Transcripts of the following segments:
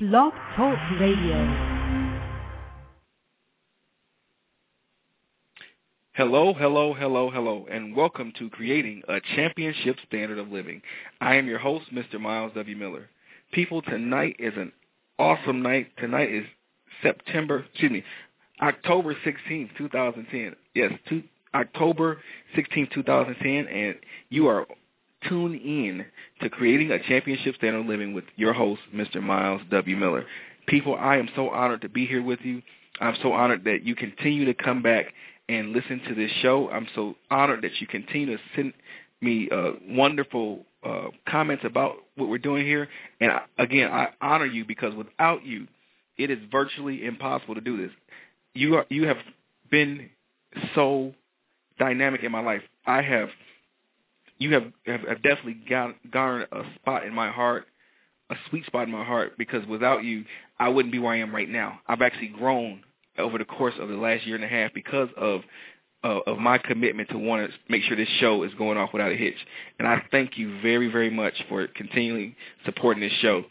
Blog Talk Radio. Hello, hello, hello, hello, and welcome to Creating a Championship Standard of Living. I am your host, Mr. Myles W. Miller. People, tonight is an awesome night. Tonight is September, excuse me, October 16th, 2010. Yes, two, October 16th, 2010, and you are tuned in to Creating a Championship Standard of Living with your host, Mr. Myles W. Miller. People, I am so honored to be here with you. I'm so honored that you continue to come back and listen to this show. I'm so honored that you continue to send me uh, wonderful uh, comments about what we're doing here. And I, again, I honor you because without you, it is virtually impossible to do this. You are you have been so dynamic in my life. I have you have have, have definitely got, garnered a spot in my heart, a sweet spot in my heart because without you, I wouldn't be where I am right now. I've actually grown over the course of the last year and a half because of uh, of my commitment to want to make sure this show is going off without a hitch. And I thank you very, very much for continually supporting this show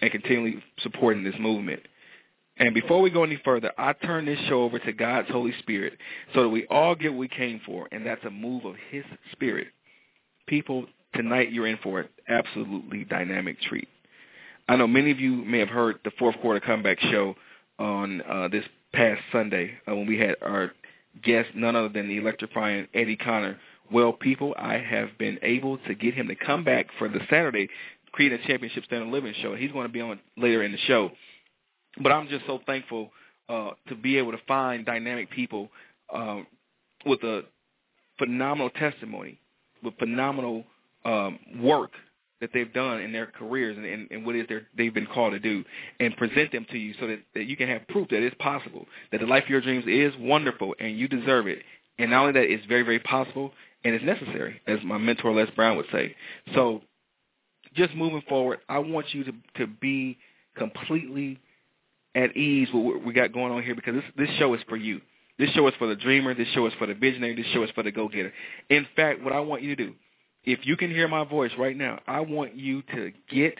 and continually supporting this movement. And before we go any further, I turn this show over to God's Holy Spirit so that we all get what we came for, and that's a move of His Spirit. People, tonight you're in for an absolutely dynamic treat. I know many of you may have heard the fourth quarter comeback show on uh, this past Sunday uh, when we had our guest, none other than the electrifying Eddie Connor. Well, people, I have been able to get him to come back for the Saturday Creating Championship Standard Living show. He's going to be on later in the show. But I'm just so thankful uh, to be able to find dynamic people um, with a phenomenal testimony, with phenomenal um, work that they've done in their careers and, and, and what it is they've been called to do, and present them to you so that, that you can have proof that it's possible, that the life of your dreams is wonderful and you deserve it. And not only that, it's very, very possible and it's necessary, as my mentor Les Brown would say. So just moving forward, I want you to, to be completely at ease with what we got going on here because this this show is for you. This show is for the dreamer. This show is for the visionary. This show is for the go-getter. In fact, what I want you to do, if you can hear my voice right now, I want you to get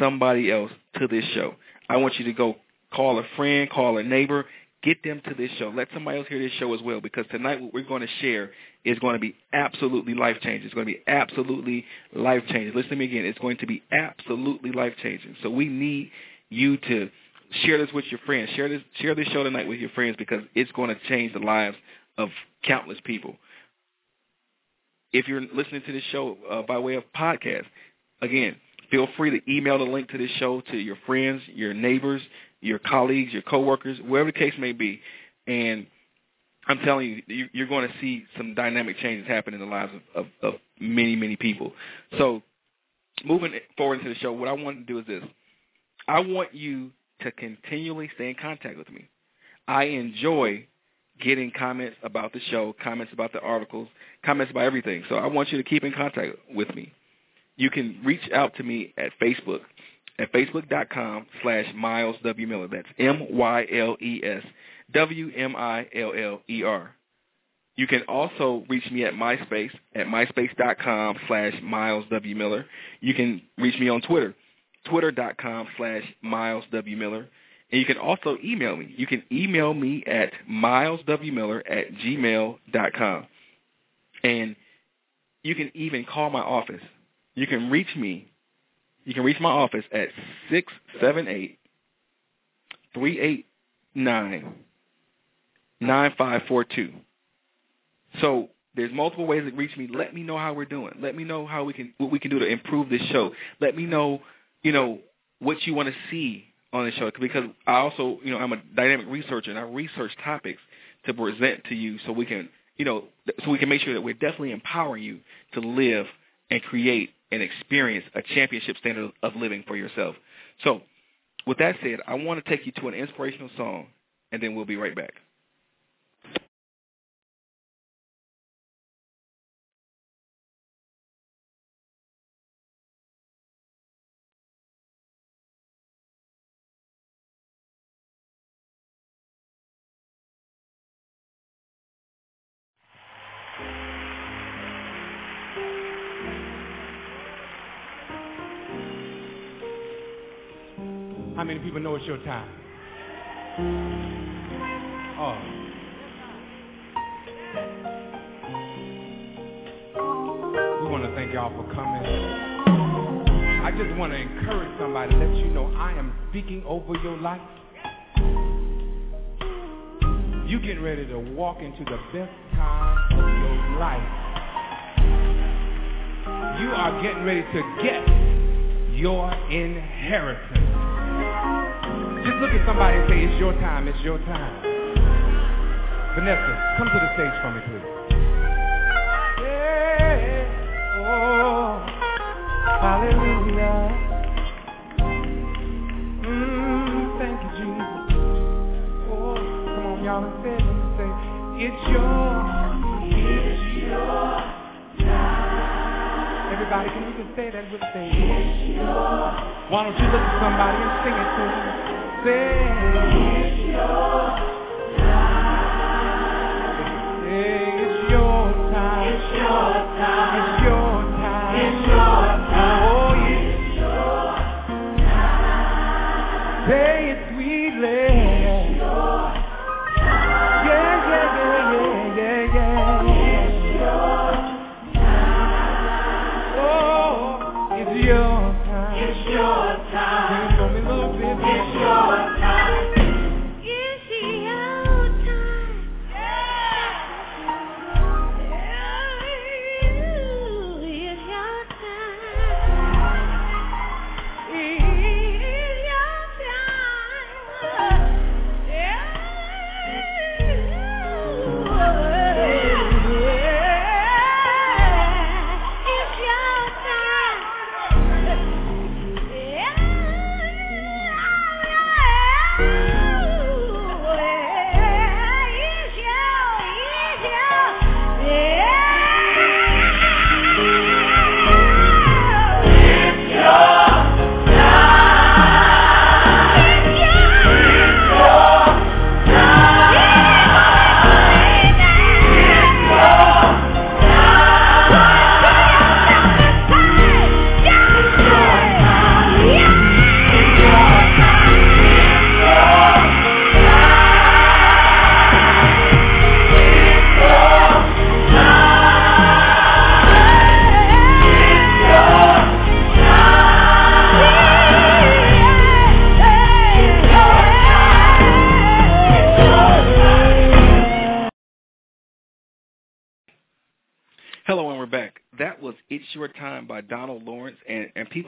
somebody else to this show. I want you to go call a friend, call a neighbor, get them to this show. Let somebody else hear this show as well because tonight what we're going to share is going to be absolutely life-changing. It's going to be absolutely life-changing. Listen to me again. It's going to be absolutely life-changing. So we need you to – share this with your friends. Share this share this show tonight with your friends because it's going to change the lives of countless people. If you're listening to this show uh, by way of podcast, again, feel free to email the link to this show to your friends, your neighbors, your colleagues, your coworkers, wherever the case may be. And I'm telling you, you're going to see some dynamic changes happen in the lives of, of, of many, many people. So moving forward into the show, what I want to do is this. I want you to continually stay in contact with me. I enjoy getting comments about the show, comments about the articles, comments about everything. So I want you to keep in contact with me. You can reach out to me at Facebook at facebook.com slash Myles W. Miller. That's M-Y-L-E-S W-M-I-L-L-E-R. You can also reach me at MySpace at myspace.com slash Myles W. Miller. You can reach me on Twitter twitter.com slash Myles W. Miller. And you can also email me. You can email me at myleswmiller at gmail.com. And you can even call my office. You can reach me. You can reach my office at 678 389 9542. So there's multiple ways to reach me. Let me know how we're doing. Let me know how we can what we can do to improve this show. Let me know you know, what you want to see on the show because I also, you know, I'm a dynamic researcher and I research topics to present to you so we can, you know, so we can make sure that we're definitely empowering you to live and create and experience a championship standard of living for yourself. So with that said, I want to take you to an inspirational song and then we'll be right back. It's your time? Oh. We want to thank y'all for coming. I just want to encourage somebody, let you know I am speaking over your life. You getting ready to walk into the best time of your life. You are getting ready to get your inheritance. Just look at somebody and say, it's your time, it's your time. Vanessa, come to the stage for me, please. Yeah, oh, hallelujah. Mm, thank you, Jesus. Oh, come on, y'all, and say. Say, it's your, it's your time. Everybody, can you just say that with me? It's your Why don't you look at somebody and sing it to them? It's your time. It's your time.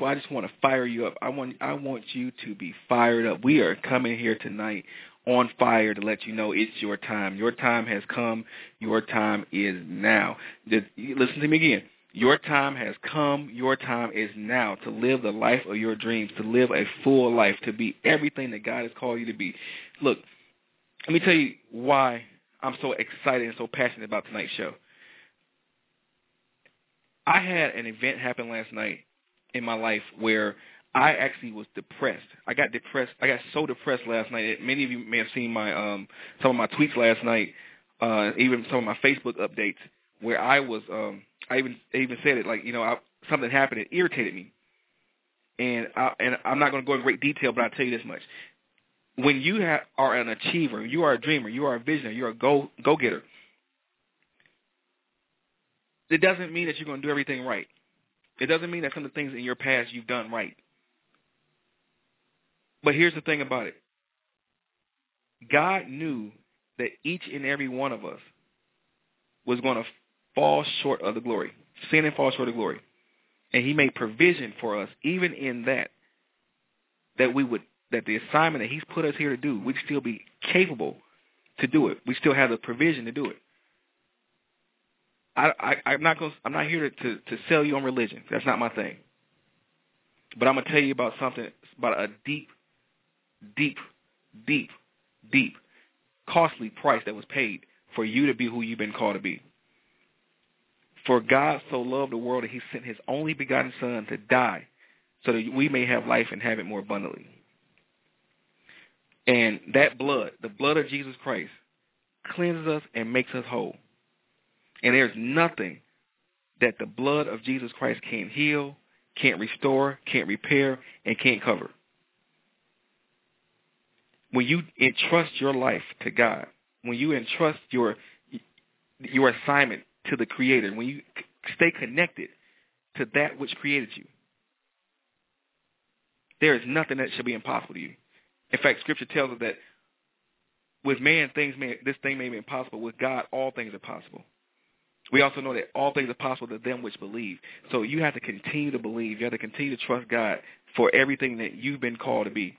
I just want to fire you up. I want I want you to be fired up. We are coming here tonight on fire to let you know it's your time. Your time has come. Your time is now. Listen to me again. Your time has come. Your time is now to live the life of your dreams, to live a full life, to be everything that God has called you to be. Look, let me tell you why I'm so excited and so passionate about tonight's show. I had an event happen last night in my life where I actually was depressed. I got depressed. I got so depressed last night. Many of you may have seen my um some of my tweets last night, uh even some of my Facebook updates where I was um I even I even said it like, you know, I, something happened that irritated me. And I and I'm not going to go in great detail, but I'll tell you this much. When you are an achiever, you are a dreamer, you are a visionary, you're a go go-getter. It doesn't mean that you're going to do everything right. It doesn't mean that some of the things in your past you've done right. But here's the thing about it. God knew that each and every one of us was going to fall short of the glory. Sin and fall short of glory. And he made provision for us, even in that, that we would that the assignment that he's put us here to do, we'd still be capable to do it. We still have the provision to do it. I, I I'm not going I'm not here to, to to sell you on religion. That's not my thing. But I'm gonna tell you about something about a deep, deep, deep, deep, costly price that was paid for you to be who you've been called to be. For God so loved the world that he sent his only begotten son to die so that we may have life and have it more abundantly. And that blood, the blood of Jesus Christ, cleanses us and makes us whole. And there's nothing that the blood of Jesus Christ can't heal, can't restore, can't repair, and can't cover. when you entrust your life to God, when you entrust your your assignment to the Creator, when you stay connected to that which created you, there is nothing that should be impossible to you. In fact, Scripture tells us that with man, things may this thing may be impossible. With God, all things are possible. We also know that all things are possible to them which believe. So you have to continue to believe. You have to continue to trust God for everything that you've been called to be.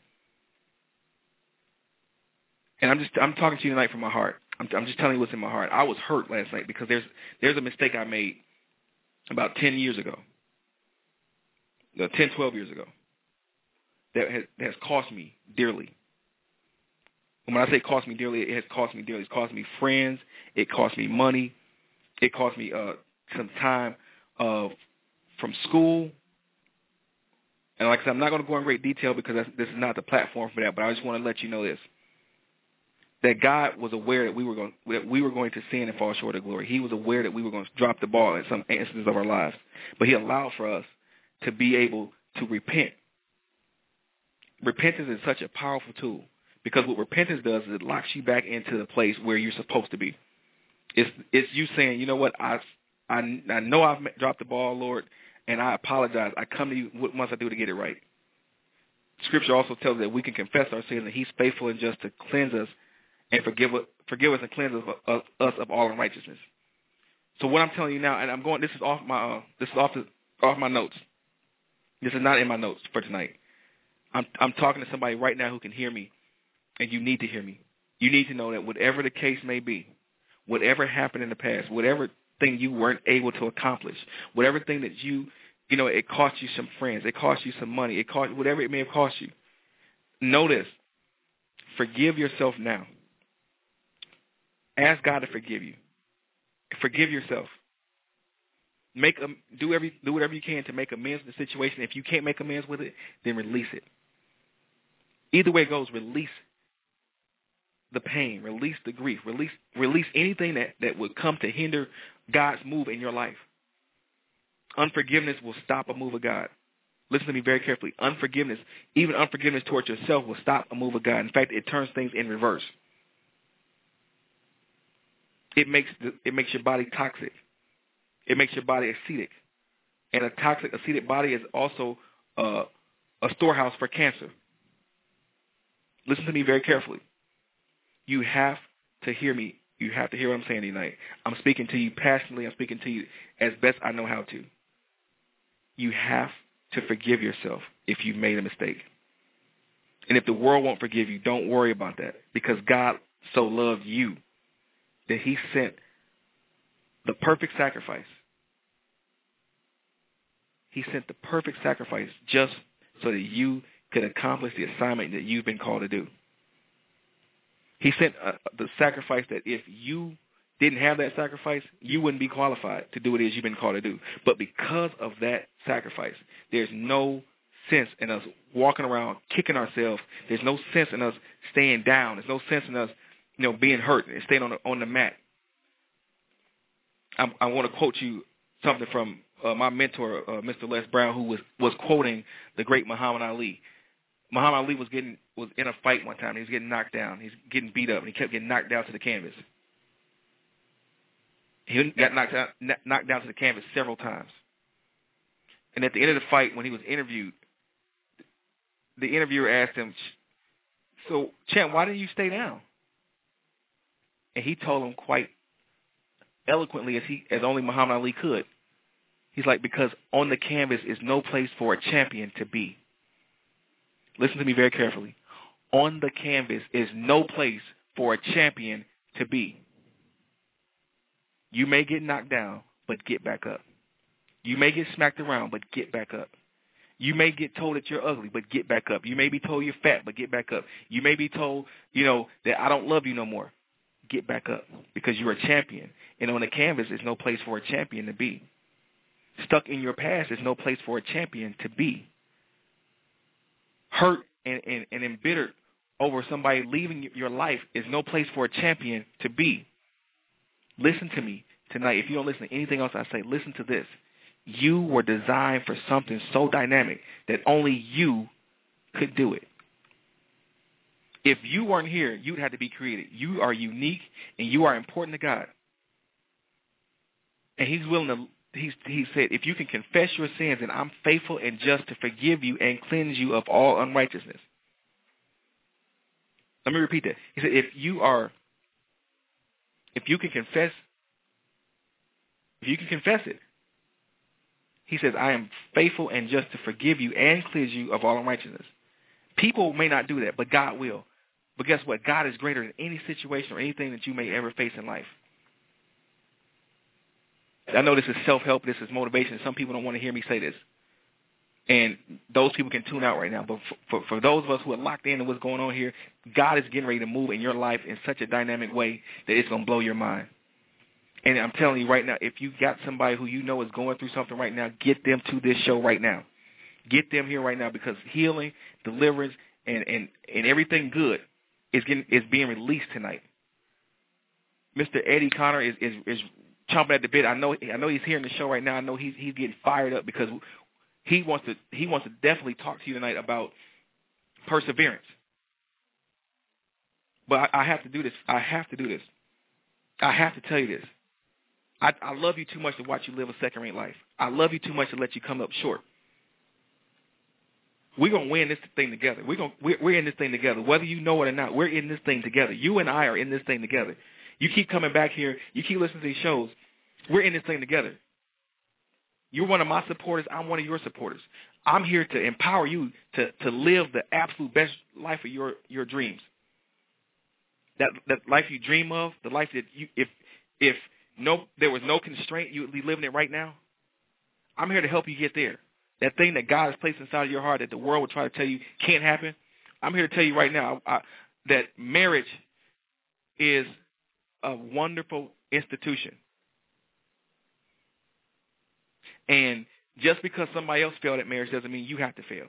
And I'm just I'm talking to you tonight from my heart. I'm, I'm just telling you what's in my heart. I was hurt last night because there's there's a mistake I made about 10 years ago, no, 10, 12 years ago, that has, that has cost me dearly. And when I say cost me dearly, it has cost me dearly. It's cost me friends. It cost me money. It cost me uh, some time uh, from school. And like I said, I'm not going to go in great detail because this is not the platform for that. But I just want to let you know this: that God was aware that we were going that we were going to sin and fall short of glory. He was aware that we were going to drop the ball in some instances of our lives, but He allowed for us to be able to repent. Repentance is such a powerful tool because what repentance does is it locks you back into the place where you're supposed to be. It's it's you saying, you know what, I I I know I've dropped the ball, Lord, and I apologize. I come to you. What must I do to get it right? Scripture also tells us that we can confess our sins, and He's faithful and just to cleanse us and forgive forgive us and cleanse us of, us of all unrighteousness. So what I'm telling you now, and I'm going. This is off my uh, this is off the, off my notes. This is not in my notes for tonight. I'm I'm talking to somebody right now who can hear me, and you need to hear me. You need to know that whatever the case may be, whatever happened in the past, whatever thing you weren't able to accomplish, whatever thing that you, you know, it cost you some friends, it cost you some money, it cost whatever it may have cost you. Notice, forgive yourself now. Ask God to forgive you. Forgive yourself. Make a, do every do whatever you can to make amends with the situation. If you can't make amends with it, then release it. Either way it goes, release the pain, release the grief, release release anything that, that would come to hinder God's move in your life. Unforgiveness will stop a move of God. Listen to me very carefully. Unforgiveness, even unforgiveness towards yourself will stop a move of God. In fact, it turns things in reverse. It makes the, it makes your body toxic. It makes your body acidic. And a toxic acidic body is also uh, a storehouse for cancer. Listen to me very carefully. You have to hear me. You have to hear what I'm saying tonight. I'm speaking to you passionately. I'm speaking to you as best I know how to. You have to forgive yourself if you've made a mistake. And if the world won't forgive you, don't worry about that because God so loved you that he sent the perfect sacrifice. He sent the perfect sacrifice just so that you could accomplish the assignment that you've been called to do. He sent uh, the sacrifice that if you didn't have that sacrifice, you wouldn't be qualified to do what it is you've been called to do. But because of that sacrifice, there's no sense in us walking around kicking ourselves. There's no sense in us staying down. There's no sense in us, you know, being hurt and staying on the, on the mat. I, I want to quote you something from uh, my mentor, uh, Mr. Les Brown, who was was quoting the great Muhammad Ali. Muhammad Ali was getting was in a fight one time. He was getting knocked down. He's getting beat up, and he kept getting knocked down to the canvas. He got knocked down, knocked down to the canvas several times. And at the end of the fight, when he was interviewed, the interviewer asked him, "So, Champ, why didn't you stay down?" And he told him quite eloquently as he as only Muhammad Ali could. He's like, because on the canvas is no place for a champion to be. Listen to me very carefully. On the canvas is no place for a champion to be. You may get knocked down, but get back up. You may get smacked around, but get back up. You may get told that you're ugly, but get back up. You may be told you're fat, but get back up. You may be told, you know, that I don't love you no more. Get back up because you're a champion. And on the canvas is no place for a champion to be. Stuck in your past is no place for a champion to be. Hurt and, and, and embittered over somebody leaving your life is no place for a champion to be. Listen to me tonight. If you don't listen to anything else I say, listen to this. You were designed for something so dynamic that only you could do it. If you weren't here, you'd have to be created. You are unique and you are important to God. And he's willing to he's, he said, if you can confess your sins, and I'm faithful and just to forgive you and cleanse you of all unrighteousness. Let me repeat that. He said, if you are, if you can confess, if you can confess it, he says, I am faithful and just to forgive you and cleanse you of all unrighteousness. People may not do that, but God will. But guess what? God is greater than any situation or anything that you may ever face in life. I know this is self-help, this is motivation. Some people don't want to hear me say this. And those people can tune out right now. But for, for, those of us who are locked in to what's going on here, God is getting ready to move in your life in such a dynamic way that it's going to blow your mind. And I'm telling you right now, if you got somebody who you know is going through something right now, get them to this show right now. Get them here right now because healing, deliverance, and, and, and everything good is getting is being released tonight. Mr. Eddie Connor is, is is chomping at the bit. I know I know he's hearing the show right now. I know he's he's getting fired up because he wants to he wants to definitely talk to you tonight about perseverance. But I, I have to do this. I have to do this. I have to tell you this. I, I love you too much to watch you live a second-rate life. I love you too much to let you come up short. We're gonna win this thing together. We're gonna we're, we're in this thing together, whether you know it or not. We're in this thing together. You and I are in this thing together. You keep coming back here. You keep listening to these shows. We're in this thing together. You're one of my supporters. I'm one of your supporters. I'm here to empower you to, to live the absolute best life of your, your dreams. That that life you dream of, the life that you if if no there was no constraint, you would be living it right now. I'm here to help you get there. That thing that God has placed inside of your heart that the world would try to tell you can't happen. I'm here to tell you right now I, that marriage is a wonderful institution. And just because somebody else failed at marriage doesn't mean you have to fail.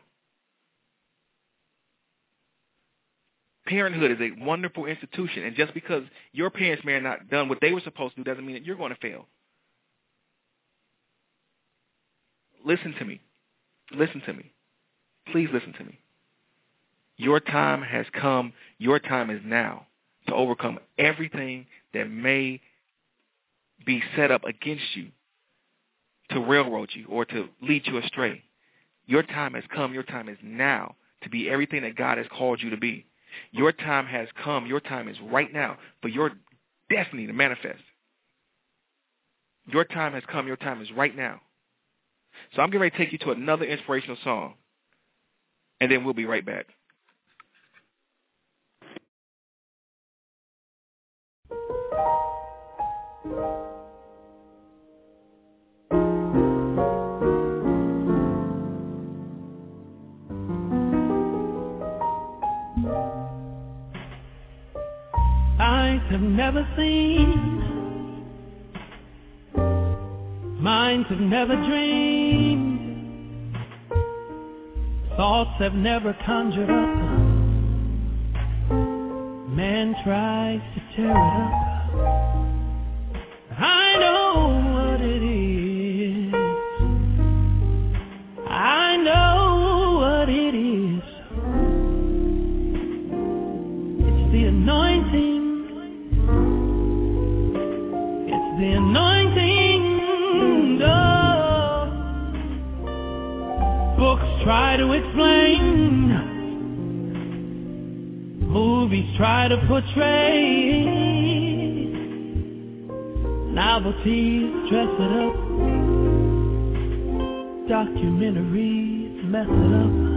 Parenthood is a wonderful institution, and just because your parents may have not done what they were supposed to do doesn't mean that you're going to fail. Listen to me. Listen to me. Please listen to me. Your time has come. Your time is now to overcome everything that may be set up against you to railroad you or to lead you astray. Your time has come. Your time is now to be everything that God has called you to be. Your time has come. Your time is right now for your destiny to manifest. Your time has come. Your time is right now. So I'm getting ready to take you to another inspirational song, and then we'll be right back. Eyes have never seen, minds have never dreamed, thoughts have never conjured up. Man tries to tear it up. Try to explain. Movies try to portray. Novelties dress it up. Documentaries mess it up.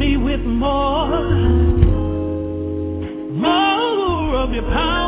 Me with more, more of your power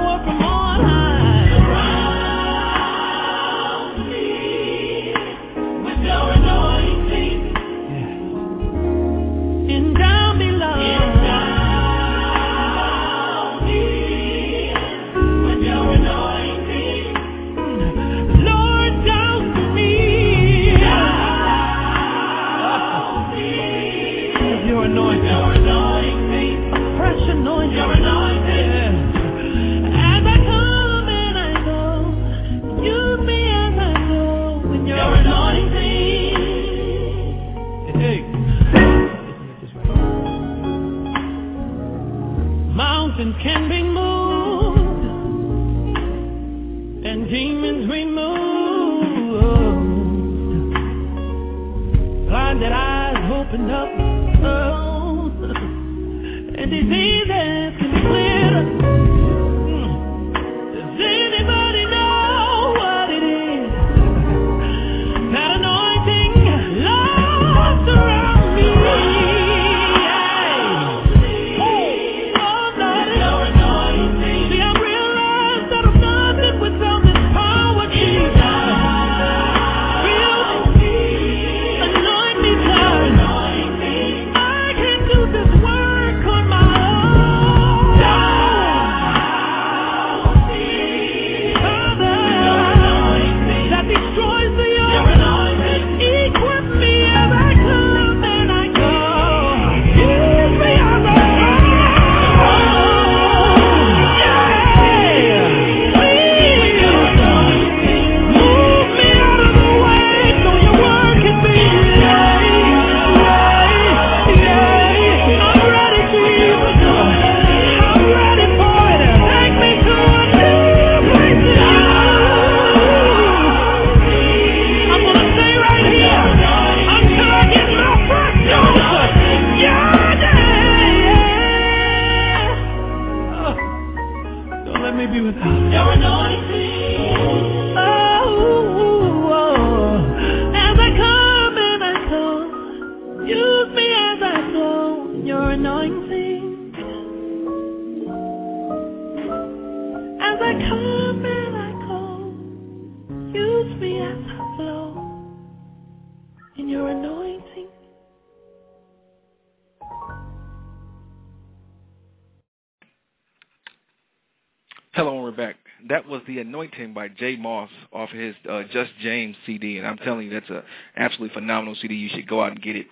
J. Moss off his uh, Just James CD, and I'm telling you, that's a absolutely phenomenal CD. You should go out and get it.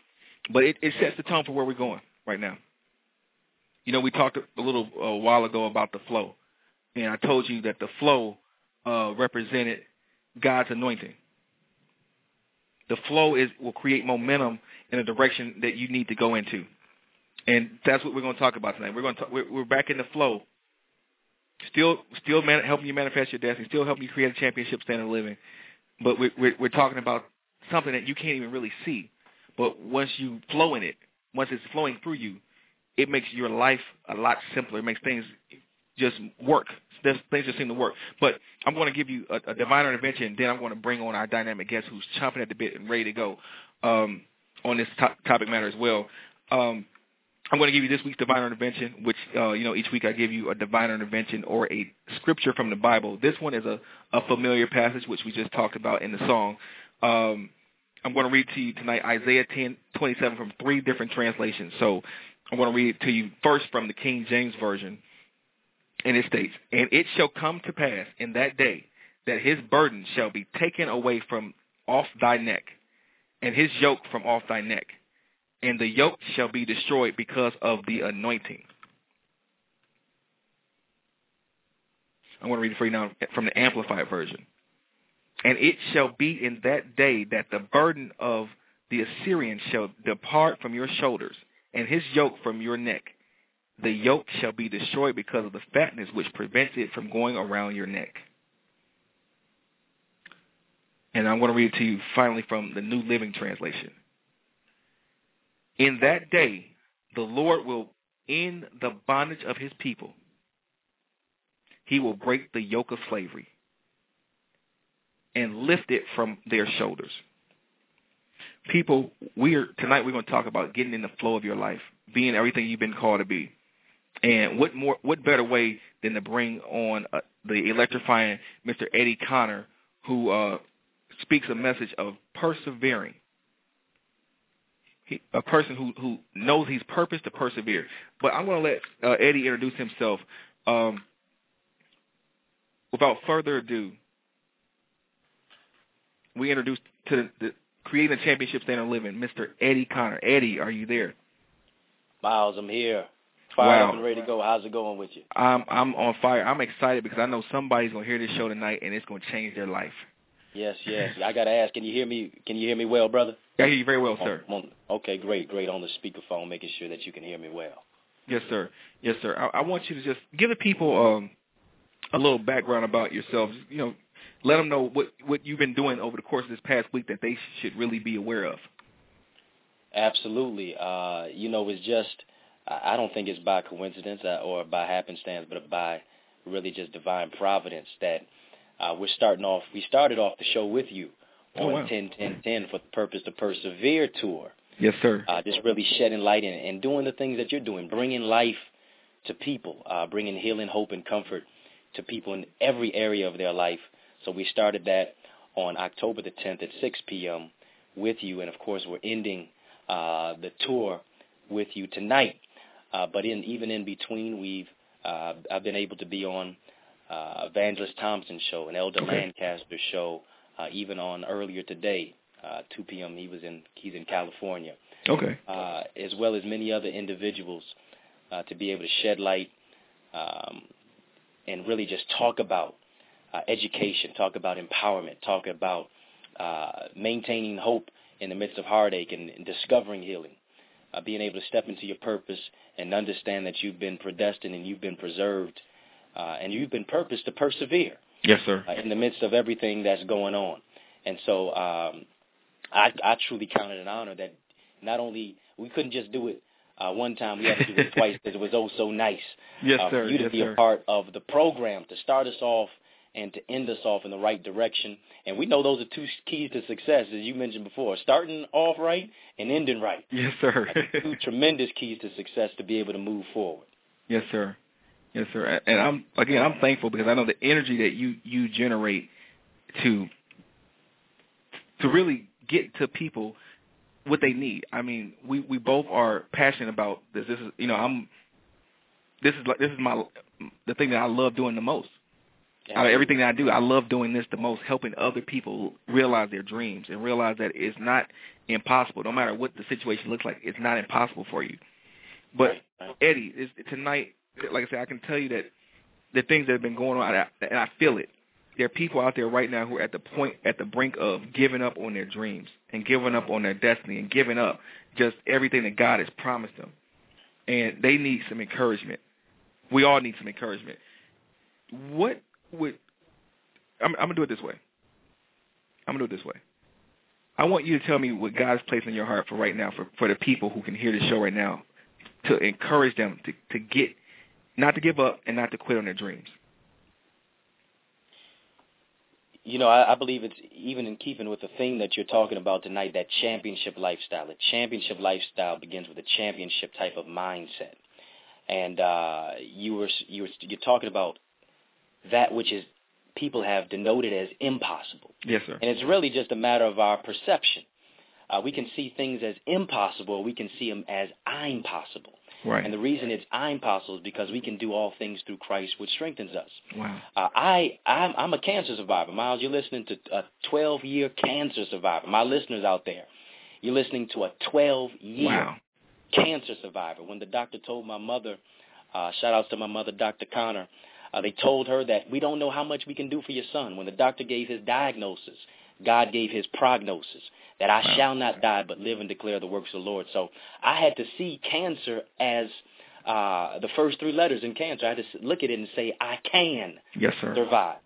But it, it sets the tone for where we're going right now. You know, we talked a little while ago about the flow, and I told you that the flow uh, represented God's anointing. The flow is will create momentum in a direction that you need to go into, and that's what we're going to talk about tonight. We're going to talk, we're, we're back in the flow still still man, helping you manifest your destiny, still helping you create a championship standard of living. But we're, we're, we're talking about something that you can't even really see. But once you flow in it, once it's flowing through you, it makes your life a lot simpler. It makes things just work. Things just seem to work. But I'm going to give you a, a divine intervention, and then I'm going to bring on our dynamic guest who's chomping at the bit and ready to go um, on this to- topic matter as well. Um, I'm going to give you this week's divine intervention, which uh, you know each week I give you a divine intervention or a scripture from the Bible. This one is a, a familiar passage which we just talked about in the song. Um, I'm going to read to you tonight Isaiah 10:27 from three different translations. So I'm going to read it to you first from the King James version, and it states, "And it shall come to pass in that day that his burden shall be taken away from off thy neck, and his yoke from off thy neck." And the yoke shall be destroyed because of the anointing. I'm going to read it for you now from the Amplified Version. And it shall be in that day that the burden of the Assyrian shall depart from your shoulders, and his yoke from your neck. The yoke shall be destroyed because of the fatness which prevents it from going around your neck. And I'm going to read it to you finally from the New Living Translation. In that day, the Lord will end the bondage of his people. He will break the yoke of slavery and lift it from their shoulders. People, we are tonight we're going to talk about getting in the flow of your life, being everything you've been called to be. And what more what better way than to bring on uh, the electrifying Mr. Eddie Connor who uh, speaks a message of persevering a person who who knows he's purpose to persevere. But I'm going to let uh, Eddie introduce himself. Um, without further ado, we introduce to the, the creating a championship standard of living, Mr. Eddie Connor. Eddie, are you there? Myles, I'm here. Fired wow. up and ready to go. How's it going with you? I'm I'm on fire. I'm excited because I know somebody's gonna hear this show tonight and it's gonna change their life. Yes, yes. I gotta ask. Can you hear me? Can you hear me well, brother? I hear you very well, sir. On, on, okay, great, great. On the speakerphone, making sure that you can hear me well. Yes, sir. Yes, sir. I, I want you to just give the people um, a little background about yourself. You know, let them know what what you've been doing over the course of this past week that they should really be aware of. Absolutely. Uh, you know, it's just I don't think it's by coincidence uh, or by happenstance, but by really just divine providence that uh, we're starting off. We started off the show with you oh, on wow. 10 10 10 for the purpose to persevere tour. Yes, sir. Uh, just really shedding light and, and doing the things that you're doing, bringing life to people, uh, bringing healing, hope, and comfort to people in every area of their life. So we started that on October the 10th at 6 p.m. with you, and of course we're ending uh, the tour with you tonight. Uh, but in even in between, we've uh, I've been able to be on uh, Evangelist Thompson show, an Elder. Lancaster show, uh, even on earlier today, uh, 2 p.m. He was in he's in California. Okay. Uh, as well as many other individuals uh, to be able to shed light um, and really just talk about uh, education, talk about empowerment, talk about uh, maintaining hope in the midst of heartache and, and discovering healing, uh, being able to step into your purpose and understand that you've been predestined and you've been preserved uh, and you've been purposed to persevere. Yes, sir. Uh, in the midst of everything that's going on. And so um, I, I truly count it an honor that not only we couldn't just do it uh, one time, we had to do it twice because it was oh so nice yes, uh, sir. for you to yes, be sir. a part of the program, to start us off and to end us off in the right direction. And we know those are two keys to success, as you mentioned before, starting off right and ending right. Yes, sir. two tremendous keys to success to be able to move forward. Yes, sir. Yes, sir. And I'm again, I'm thankful because I know the energy that you you generate to to really get to people what they need. I mean, we we both are passionate about this. This is you know I'm this is like this is my the thing that I love doing the most. Out of everything that I do, I love doing this the most, helping other people realize their dreams and realize that it's not impossible. No matter what the situation looks like, it's not impossible for you. But Eddie, it's, tonight, like I said, I can tell you that the things that have been going on, and I feel it. There are people out there right now who are at the point, at the brink of giving up on their dreams and giving up on their destiny and giving up just everything that God has promised them. And they need some encouragement. We all need some encouragement. What would I'm, I'm gonna do it this way. I'm gonna do it this way. I want you to tell me what God God's placed in your heart for right now, for for the people who can hear the show right now, to encourage them to to get, not to give up and not to quit on their dreams. You know, I, I believe it's even in keeping with the theme that you're talking about tonight, that championship lifestyle. A championship lifestyle begins with a championship type of mindset. And uh, you were you were you're talking about that which is people have denoted as impossible. Yes, sir. And it's really just a matter of our perception. Uh, we can see things as impossible. We can see them as I'm possible. Right. And the reason it's I'm possible is because we can do all things through Christ, which strengthens us. Wow. Uh, I I'm, I'm a cancer survivor, Myles. You're listening to a 12 year cancer survivor. My listeners out there, you're listening to a 12 year wow. cancer survivor. When the doctor told my mother, uh, shout outs to my mother, Dr. Connor, uh, they told her that we don't know how much we can do for your son. When the doctor gave his diagnosis, God gave his prognosis that I wow. shall not die but live and declare the works of the Lord. So I had to see cancer as uh, the first three letters in cancer. I had to look at it and say, I can yes, sir. survive.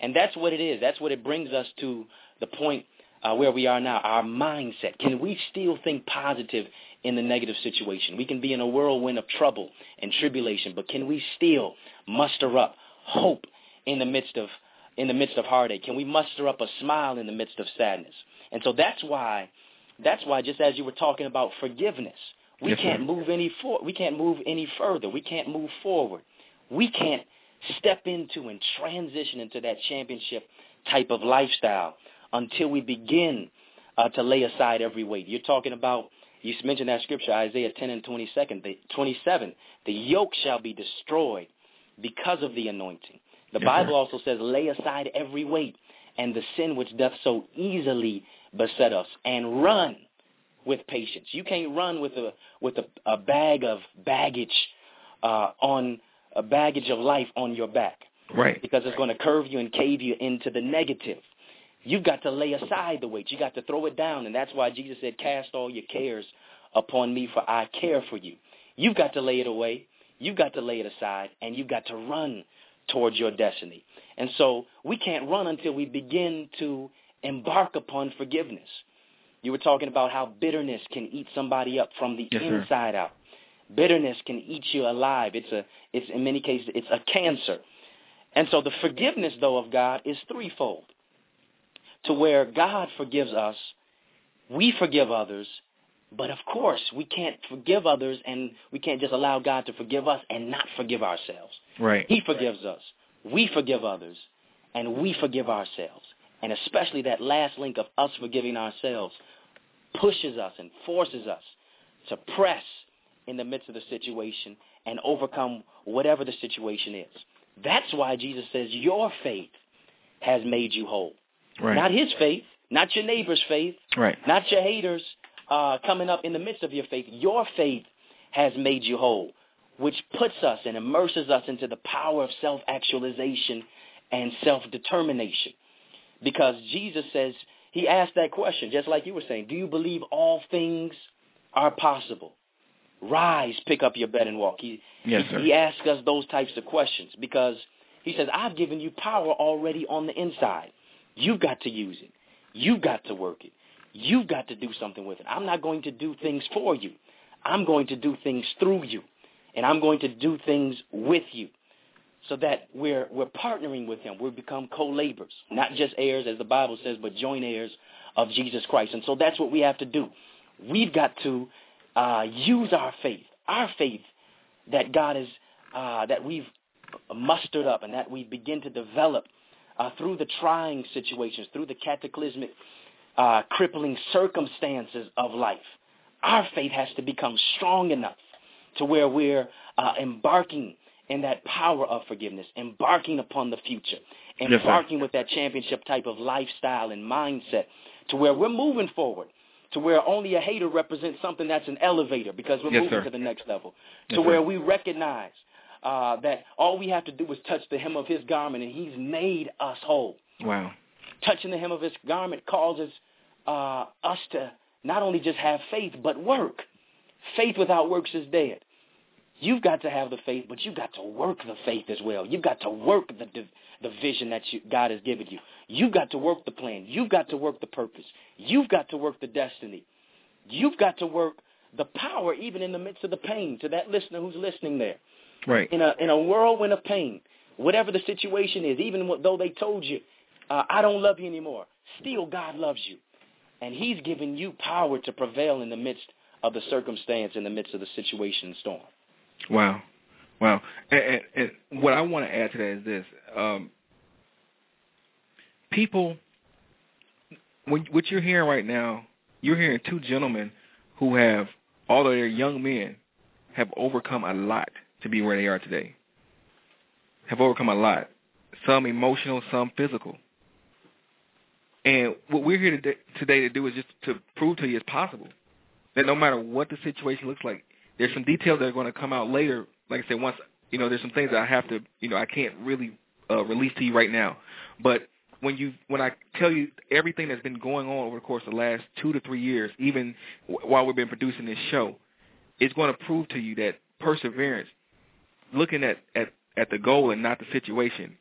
And that's what it is. That's what it brings us to the point uh, where we are now, our mindset. Can we still think positive in the negative situation? We can be in a whirlwind of trouble and tribulation, but can we still muster up hope in the midst of in the midst of heartache? Can we muster up a smile in the midst of sadness? And so that's why that's why just as you were talking about forgiveness, we yes, can't sir. move any for, we can't move any further. We can't move forward. We can't step into and transition into that championship type of lifestyle until we begin uh, to lay aside every weight. You're talking about you mentioned that scripture, Isaiah 10 and 22nd, the, 27. The yoke shall be destroyed because of the anointing. The Yes, Bible sir. also says, lay aside every weight and the sin which doth so easily beset us, and run with patience. You can't run with a with a, a bag of baggage uh, on a baggage of life on your back. Right. Because it's going to curve you and cave you into the negative. You've got to lay aside the weight. You got to throw it down, and that's why Jesus said, "Cast all your cares upon me, for I care for you." You've got to lay it away. You've got to lay it aside, and you've got to run towards your destiny. And so we can't run until we begin to embark upon forgiveness. You were talking about how bitterness can eat somebody up from the yes, inside sir. out. Bitterness can eat you alive. It's a it's in many cases it's a cancer. And so the forgiveness though of God is threefold. To where God forgives us, we forgive others, but of course we can't forgive others and we can't just allow God to forgive us and not forgive ourselves. Right. He forgives us. We forgive others and we forgive ourselves. And especially that last link of us forgiving ourselves pushes us and forces us to press in the midst of the situation and overcome whatever the situation is. That's why Jesus says your faith has made you whole. Right. Not his faith, not your neighbor's faith, Right. not your haters uh, coming up in the midst of your faith. Your faith has made you whole, which puts us and immerses us into the power of self-actualization and self-determination. Because Jesus says, he asked that question, just like you were saying, do you believe all things are possible? Rise, pick up your bed and walk. He, Yes, he, he asks us those types of questions because he says, I've given you power already on the inside. You've got to use it. You've got to work it. You've got to do something with it. I'm not going to do things for you. I'm going to do things through you. And I'm going to do things with you so that we're, we're partnering with him. We become co-laborers, not just heirs, as the Bible says, but joint heirs of Jesus Christ. And so that's what we have to do. We've got to uh, use our faith, our faith that God is, uh, that we've mustered up and that we begin to develop uh, through the trying situations, through the cataclysmic, uh, crippling circumstances of life. Our faith has to become strong enough to where we're uh, embarking in that power of forgiveness, embarking upon the future, Yes, embarking with that championship type of lifestyle and mindset to where we're moving forward, to where only a hater represents something that's an elevator because we're Yes, moving sir. to the next level, Yes, to sir. where we recognize uh, that all we have to do is touch the hem of his garment and he's made us whole. Wow. Touching the hem of his garment causes uh, us to not only just have faith, but work. Faith without works is dead. You've got to have the faith, but you've got to work the faith as well. You've got to work the the, the vision that you, God has given you. You've got to work the plan. You've got to work the purpose. You've got to work the destiny. You've got to work the power even in the midst of the pain to that listener who's listening there. Right. In a in a whirlwind of pain, whatever the situation is, even though they told you, uh, I don't love you anymore, still God loves you. And he's given you power to prevail in the midst of the circumstance, in the midst of the situation and storm. Wow. Wow. And, and, and what I want to add to that is this. Um, people, when, what you're hearing right now, you're hearing two gentlemen who have, although they're young men, have overcome a lot to be where they are today. Have overcome a lot. Some emotional, some physical. And what we're here today, to do is just to prove to you it's possible. That no matter what the situation looks like, there's some details that are going to come out later. Like I said, once you know, there's some things that I have to, you know, I can't really uh, release to you right now. But when you when I tell you everything that's been going on over the course of the last two to three years, even while we've been producing this show, it's going to prove to you that perseverance, looking at at at the goal and not the situation,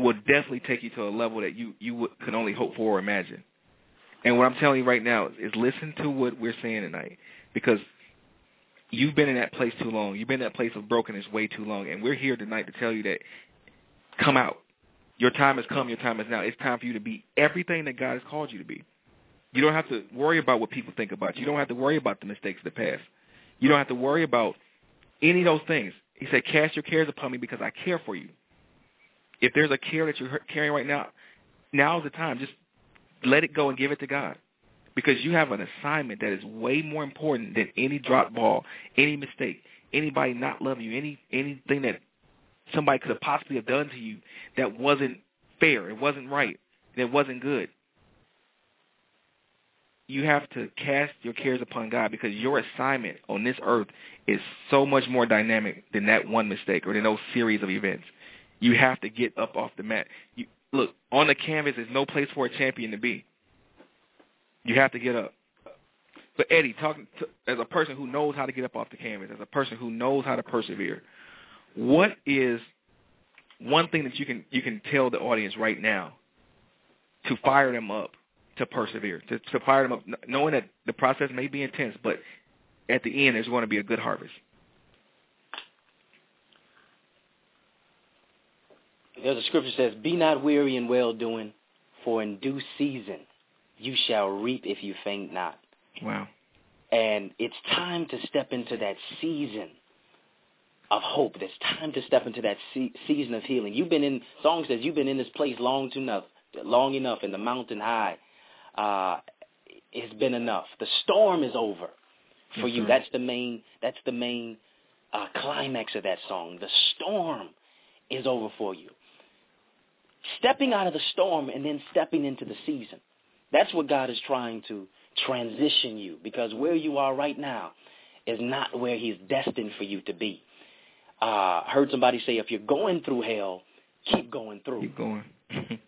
will definitely take you to a level that you you would, can only hope for or imagine. And what I'm telling you right now is, is listen to what we're saying tonight, because you've been in that place too long. You've been in that place of brokenness way too long, and we're here tonight to tell you that come out. Your time has come. Your time is now. It's time for you to be everything that God has called you to be. You don't have to worry about what people think about you. You don't have to worry about the mistakes of the past. You don't have to worry about any of those things. He said, cast your cares upon me because I care for you. If there's a care that you're carrying right now, now is the time. Just let it go and give it to God. Because you have an assignment that is way more important than any drop ball, any mistake, anybody not loving you, any anything that somebody could have possibly have done to you that wasn't fair, it wasn't right, that wasn't good. you have to cast your cares upon God because your assignment on this earth is so much more dynamic than that one mistake or than those series of events. You have to get up off the mat. You, look, on the canvas is no place for a champion to be. You have to get up. But Eddie, talking to, as a person who knows how to get up off the canvas, as a person who knows how to persevere, what is one thing that you can you can tell the audience right now to fire them up to persevere, to, to fire them up, knowing that the process may be intense, but at the end there's going to be a good harvest. There's a scripture that says, "Be not weary in well doing, for in due season you shall reap if you faint not." Wow. And it's time to step into that season of hope. It's time to step into that se- season of healing. You've been in song says you've been in this place long enough, long enough in the mountain high. Uh, it's been enough. The storm is over for you. That's the main. That's the main uh, climax of that song. The storm is over for you. Stepping out of the storm and then stepping into the season. That's what God is trying to transition you because where you are right now is not where he's destined for you to be. Uh, heard somebody say, if you're going through hell, keep going through. Keep going.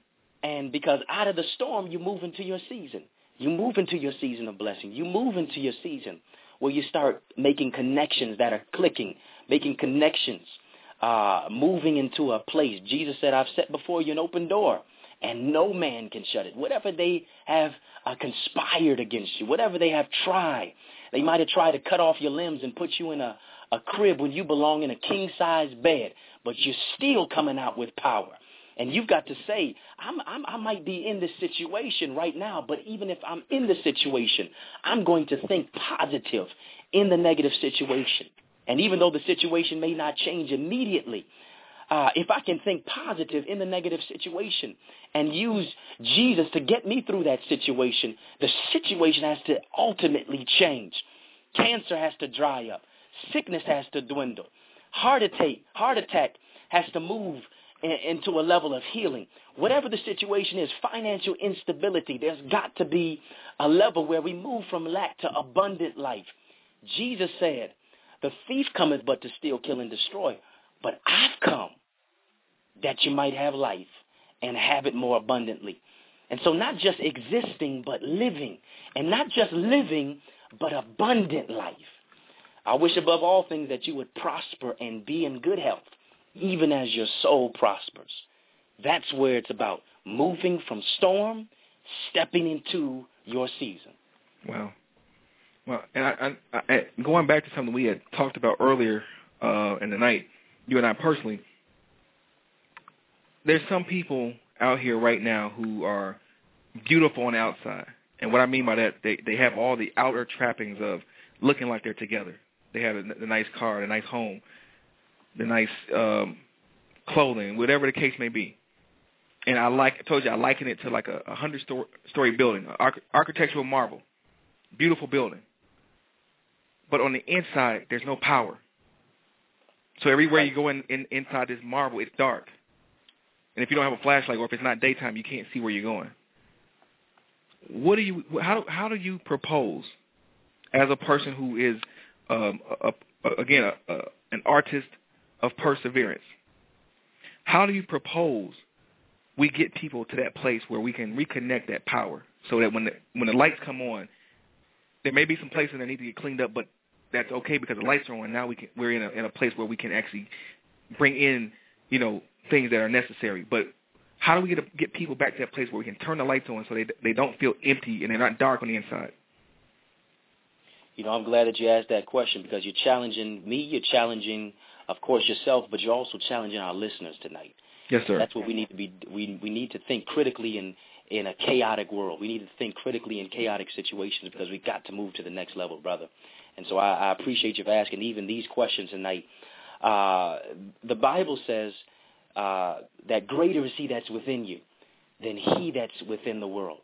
and because out of the storm, you move into your season. You move into your season of blessing. You move into your season where you start making connections that are clicking, making connections, uh, moving into a place. Jesus said, I've set before you an open door and no man can shut it. Whatever they have uh, conspired against you, whatever they have tried, they might have tried to cut off your limbs and put you in a, a crib when you belong in a king-size bed, but you're still coming out with power. And you've got to say, I'm, I'm, I might be in this situation right now, but even if I'm in the situation, I'm going to think positive in the negative situation. And even though the situation may not change immediately, uh, if I can think positive in the negative situation and use Jesus to get me through that situation, the situation has to ultimately change. Cancer has to dry up. Sickness has to dwindle. Heart attack, heart attack has to move in, into a level of healing. Whatever the situation is, financial instability, there's got to be a level where we move from lack to abundant life. Jesus said, the thief cometh but to steal, kill, and destroy. But I've come that you might have life and have it more abundantly. And so not just existing, but living. And not just living, but abundant life. I wish above all things that you would prosper and be in good health, even as your soul prospers. That's where it's about moving from storm, stepping into your season. Wow. Well, and I, I, I, going back to something we had talked about earlier uh, in the night, you and I personally, there's some people out here right now who are beautiful on the outside. And what I mean by that, they they have all the outer trappings of looking like they're together. They have the nice car, the nice home, the nice um, clothing, whatever the case may be. And I like, I told you, I liken it to like a, a hundred story, story building, arch- architectural marvel, beautiful building. But on the inside, there's no power. So everywhere you go in, in inside this marble, it's dark. And if you don't have a flashlight or if it's not daytime, you can't see where you're going. What do you? How how do you propose, as a person who is, um, a, a, again, a, an artist of perseverance? How do you propose we get people to that place where we can reconnect that power, so that when the when the lights come on, there may be some places that need to get cleaned up, but that's okay because the lights are on. Now we can we're in a in a place where we can actually bring in you know things that are necessary. But how do we get get people back to that place where we can turn the lights on so they they don't feel empty and they're not dark on the inside? You know, I'm glad that you asked that question because you're challenging me, you're challenging, of course, yourself, but you're also challenging our listeners tonight. Yes, sir. That's what we need to be. We we need to think critically in in a chaotic world. We need to think critically in chaotic situations because we've got to move to the next level, brother. And so I, I appreciate you asking even these questions tonight. Uh, the Bible says uh, that greater is he that's within you than he that's within the world.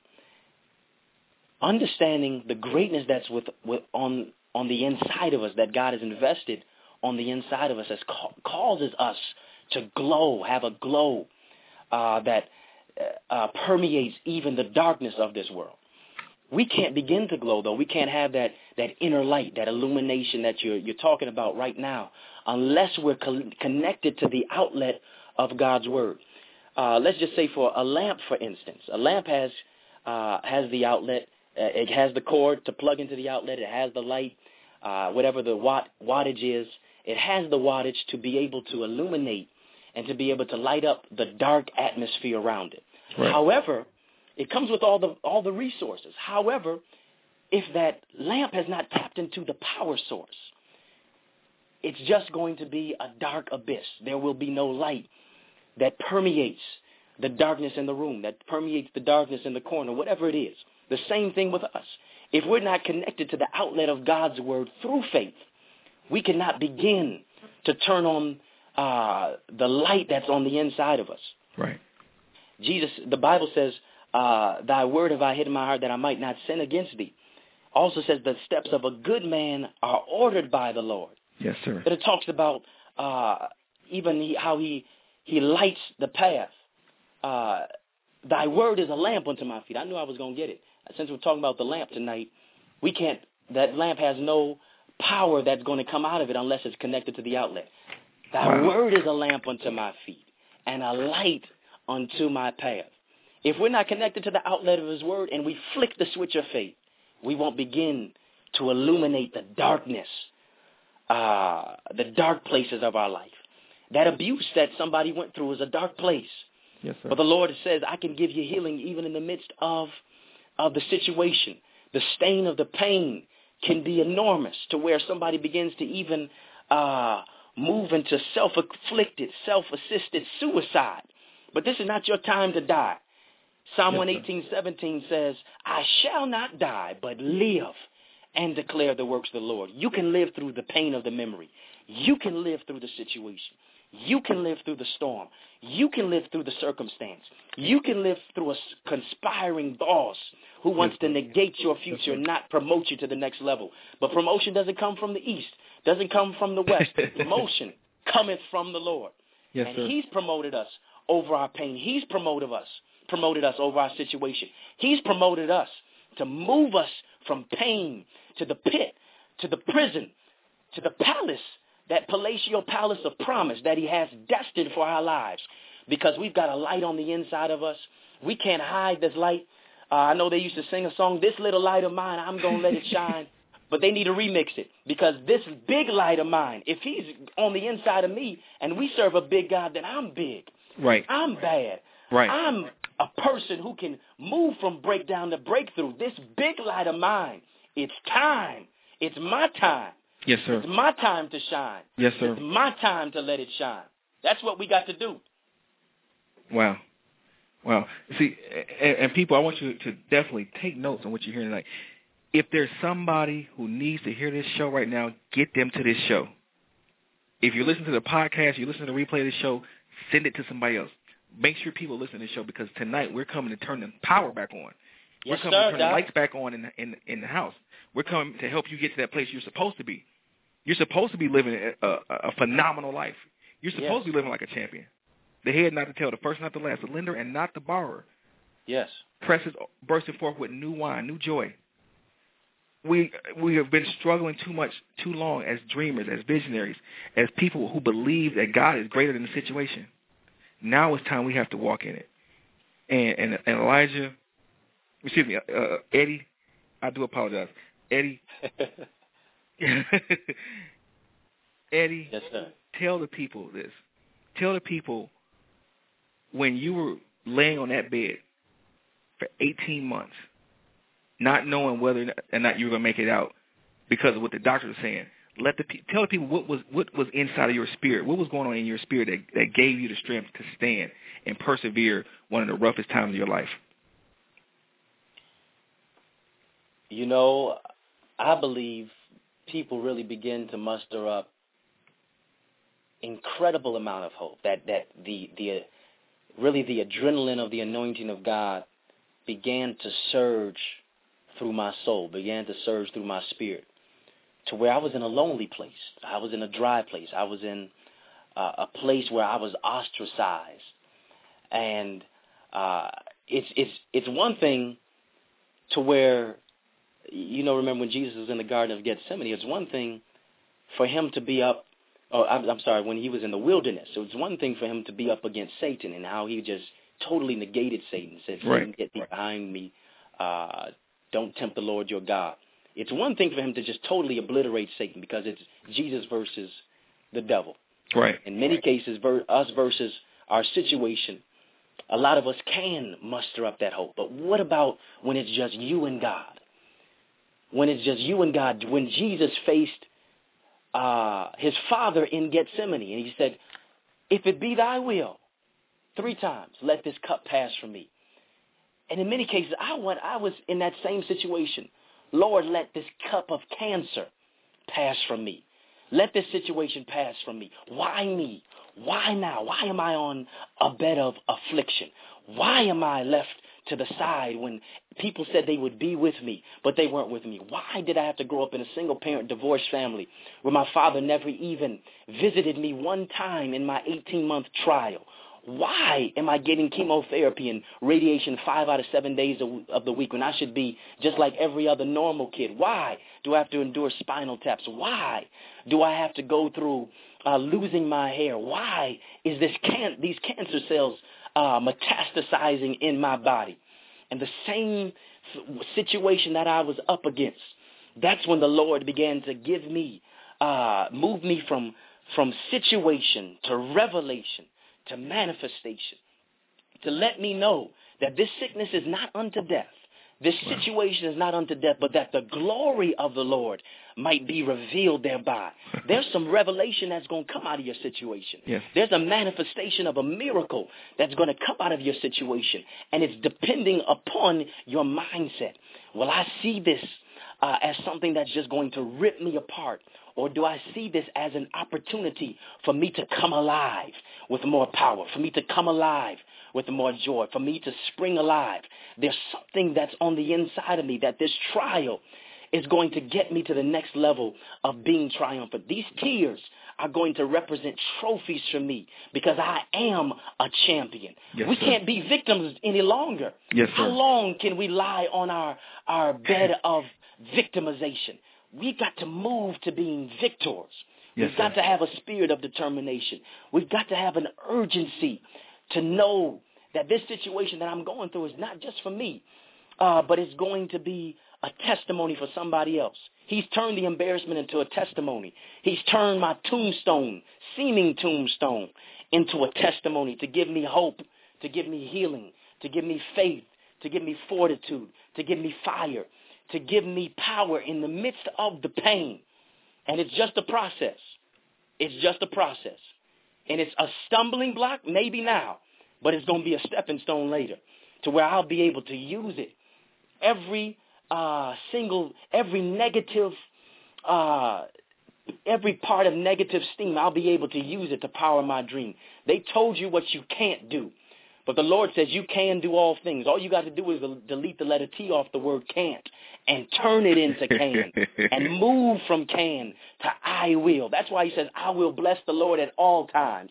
Understanding the greatness that's with, with on on the inside of us that God has invested on the inside of us has ca- causes us to glow, have a glow uh, that uh, permeates even the darkness of this world. We can't begin to glow though. We can't have that that inner light, that illumination that you're you're talking about right now, unless we're co- connected to the outlet of God's word. Uh, let's just say for a lamp, for instance, a lamp has uh, has the outlet. Uh, it has the cord to plug into the outlet. It has the light, uh, whatever the watt wattage is. It has the wattage to be able to illuminate and to be able to light up the dark atmosphere around it. Right. However, it comes with all the all the resources. However, if that lamp has not tapped into the power source, it's just going to be a dark abyss. There will be no light that permeates the darkness in the room, that permeates the darkness in the corner, whatever it is. The same thing with us. If we're not connected to the outlet of God's word through faith, we cannot begin to turn on uh, the light that's on the inside of us. Right. Jesus, the Bible says, uh, "Thy word have I hid in my heart that I might not sin against thee." Also says, "The steps of a good man are ordered by the Lord." Yes, sir. But it talks about uh, even he, how he he lights the path. Uh, Thy word is a lamp unto my feet. I knew I was going to get it. Since we're talking about the lamp tonight, we can't. That lamp has no power that's going to come out of it unless it's connected to the outlet. Thy Wow. word is a lamp unto my feet and a light unto my path. If we're not connected to the outlet of his word and we flick the switch of faith, we won't begin to illuminate the darkness, uh, the dark places of our life. That abuse that somebody went through is a dark place. Yes, sir. But the Lord says, I can give you healing even in the midst of, of the situation. The stain of the pain can be enormous to where somebody begins to even uh, move into self-afflicted, self-assisted suicide. But this is not your time to die. Psalm Yes, sir. 118, 17 says, I shall not die, but live and declare the works of the Lord. You can live through the pain of the memory. You can live through the situation. You can live through the storm. You can live through the circumstance. You can live through a conspiring boss who wants to negate your future and not promote you to the next level. But promotion doesn't come from the east, doesn't come from the west. promotion cometh from the Lord. yes, and sir. he's promoted us over our pain. He's promoted us, promoted us over our situation. He's promoted us to move us from pain to the pit, to the prison, to the palace, that palatial palace of promise that he has destined for our lives. Because we've got a light on the inside of us. We can't hide this light. Uh, I know they used to sing a song, This Little Light of Mine, I'm going to let it shine. But they need to remix it because this big light of mine, if he's on the inside of me and we serve a big God, then I'm big. Right. I'm bad. Right. I'm a person who can move from breakdown to breakthrough. This big light of mine, it's time. It's my time. Yes, sir. It's my time to shine. Yes, sir. It's my time to let it shine. That's what we got to do. Wow. Wow. See, and, and people, I want you to definitely take notes on what you're hearing tonight. If there's somebody who needs to hear this show right now, get them to this show. If you're listening to the podcast, you listen to the replay of the show, send it to somebody else. Make sure people listen to the show because tonight we're coming to turn the power back on. Yes, we're coming sir, to turn Doc. the lights back on in, in in the house. We're coming to help you get to that place you're supposed to be. You're supposed to be living a, a, a phenomenal life. You're supposed Yes. to be living like a champion. The head not the tail, the first not the last, the lender and not the borrower. Yes. Presses bursting forth with new wine, new joy. We we have been struggling too much, too long as dreamers, as visionaries, as people who believe that God is greater than the situation. Now it's time we have to walk in it. And and, and Elijah, excuse me, uh, Eddie, I do apologize, Eddie. Eddie, yes, sir. tell the people this. Tell the people when you were laying on that bed for 18 months, not knowing whether or not you were going to make it out because of what the doctor was saying. Let the tell the people what was what was inside of your spirit, what was going on in your spirit that, that gave you the strength to stand and persevere one of the roughest times of your life. You know, I believe people really begin to muster up incredible amount of hope. That that the the really the adrenaline of the anointing of God began to surge through my soul, began to surge through my spirit, to where I was in a lonely place. I was in a dry place. I was in uh, a place where I was ostracized, and uh, it's it's it's one thing to where, you know, remember when Jesus was in the Garden of Gethsemane, it's one thing for him to be up, oh, I'm, I'm sorry, when he was in the wilderness, it was one thing for him to be up against Satan and how he just totally negated Satan, said, Right. Get thee behind me, uh, don't tempt the Lord your God. It's one thing for him to just totally obliterate Satan because it's Jesus versus the devil. Right. In many cases, ver- us versus our situation, a lot of us can muster up that hope. But what about when it's just you and God? When it's just you and God, when Jesus faced uh, his father in Gethsemane, and he said, "If it be Thy will," three times, let this cup pass from me. And in many cases, I went, I was in that same situation. Lord, let this cup of cancer pass from me. Let this situation pass from me. Why me? Why now? Why am I on a bed of affliction? Why am I left to the side when people said they would be with me, but they weren't with me? Why did I have to grow up in a single parent divorced family where my father never even visited me one time in my 18 month trial? Why am I getting chemotherapy and radiation five out of seven days of- the week when I should be just like every other normal kid? Why do I have to endure spinal taps? Why do I have to go through uh, losing my hair? Why is this can- these cancer cells uh, metastasizing in my body? And the same situation that I was up against, that's when the Lord began to give me, uh, move me from from situation to revelation to manifestation, to let me know that this sickness is not unto death. This situation is not unto death, but that the glory of the Lord might be revealed thereby. There's some revelation that's going to come out of your situation. Yes. There's a manifestation of a miracle that's going to come out of your situation, and it's depending upon your mindset. Well, I see this uh, as something that's just going to rip me apart? Or do I see this as an opportunity for me to come alive with more power, for me to come alive with more joy, for me to spring alive? There's something that's on the inside of me that this trial is going to get me to the next level of being triumphant. These tears are going to represent trophies for me because I am a champion. Yes, we sir. can't be victims any longer. Yes, How long can we lie on our, our bed of victimization? We've got to move to being victors. Yes, We've got sir. to have a spirit of determination. We've got to have an urgency to know that this situation that I'm going through is not just for me, uh, but it's going to be a testimony for somebody else. He's turned the embarrassment into a testimony. He's turned my tombstone, seeming tombstone, into a testimony to give me hope, to give me healing, to give me faith, to give me fortitude, to give me fire, to give me power in the midst of the pain. And it's just a process. It's just a process. And it's a stumbling block, maybe now, but it's going to be a stepping stone later to where I'll be able to use it. Every uh, single, every negative, uh, every part of negative steam, I'll be able to use it to power my dream. They told you what you can't do. But the Lord says you can do all things. All you got to do is delete the letter T off the word can't and turn it into can and move from can to I will. That's why he says, I will bless the Lord at all times.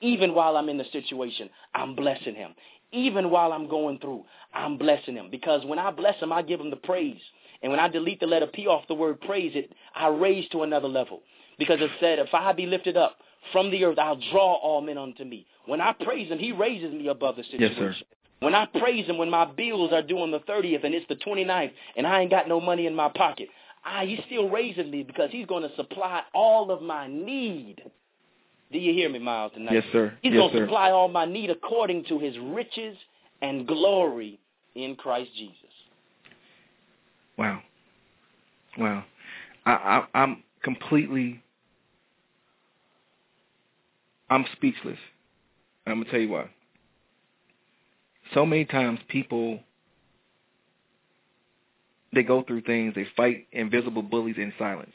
Even while I'm in the situation, I'm blessing him. Even while I'm going through, I'm blessing him. Because when I bless him, I give him the praise. And when I delete the letter P off the word praise, it I raise to another level. Because it said, if I be lifted up from the earth, I'll draw all men unto me. When I praise him, he raises me above the situation. Yes, sir. When I praise him, when my bills are due on the 30th and it's the 29th and I ain't got no money in my pocket, I, he still raises me because he's going to supply all of my need. Do you hear me, Myles, tonight? Yes, sir. He's Yes, going to supply all my need according to his riches and glory in Christ Jesus. Wow. Wow. I, I I'm completely I'm speechless. I'm gonna tell you why. So many times people they go through things, they fight invisible bullies in silence.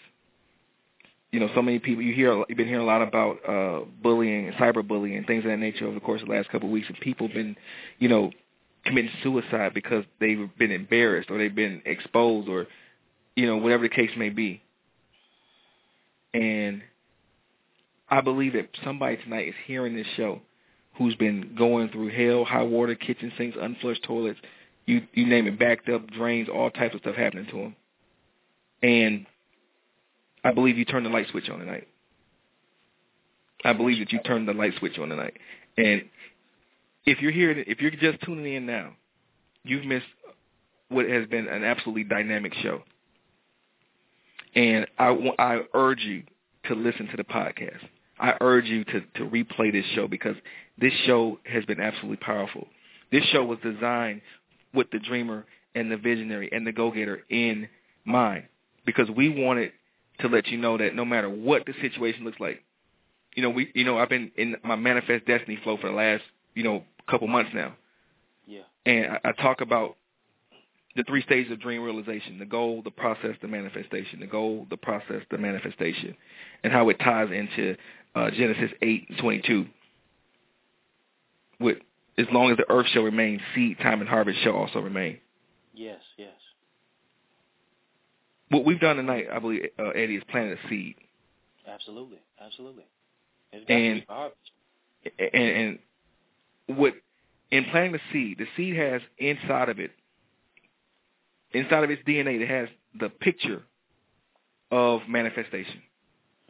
You know, so many people you hear you've been hearing a lot about uh bullying and cyberbullying and things of that nature over the course of the last couple of weeks and people been, you know, committing suicide because they've been embarrassed or they've been exposed or you know, whatever the case may be. And I believe that somebody tonight is hearing this show who's been going through hell, high water, kitchen sinks, unflushed toilets, you you name it, backed up, drains, all types of stuff happening to them. And I believe you turned the light switch on tonight. I believe that you turned the light switch on tonight. And if you're here, if you're just tuning in now, you've missed what has been an absolutely dynamic show. And I, I urge you to listen to the podcast. I urge you to, to replay this show because this show has been absolutely powerful. This show was designed with the dreamer and the visionary and the go-getter in mind because we wanted to let you know that no matter what the situation looks like, you know, we, you know, I've been in my manifest destiny flow for the last, you know, couple months now. Yeah. And I, I talk about the three stages of dream realization: the goal, the process, the manifestation. The goal, the process, the manifestation, and how it ties into uh, Genesis eight and twenty-two. With as long as the earth shall remain, seed time and harvest shall also remain. Yes, yes. What we've done tonight, I believe, uh, Eddie, is planted a seed. Absolutely, absolutely. And- to be harvest. and, and what in planting the seed, the seed has inside of it, inside of its DNA, it has the picture of manifestation.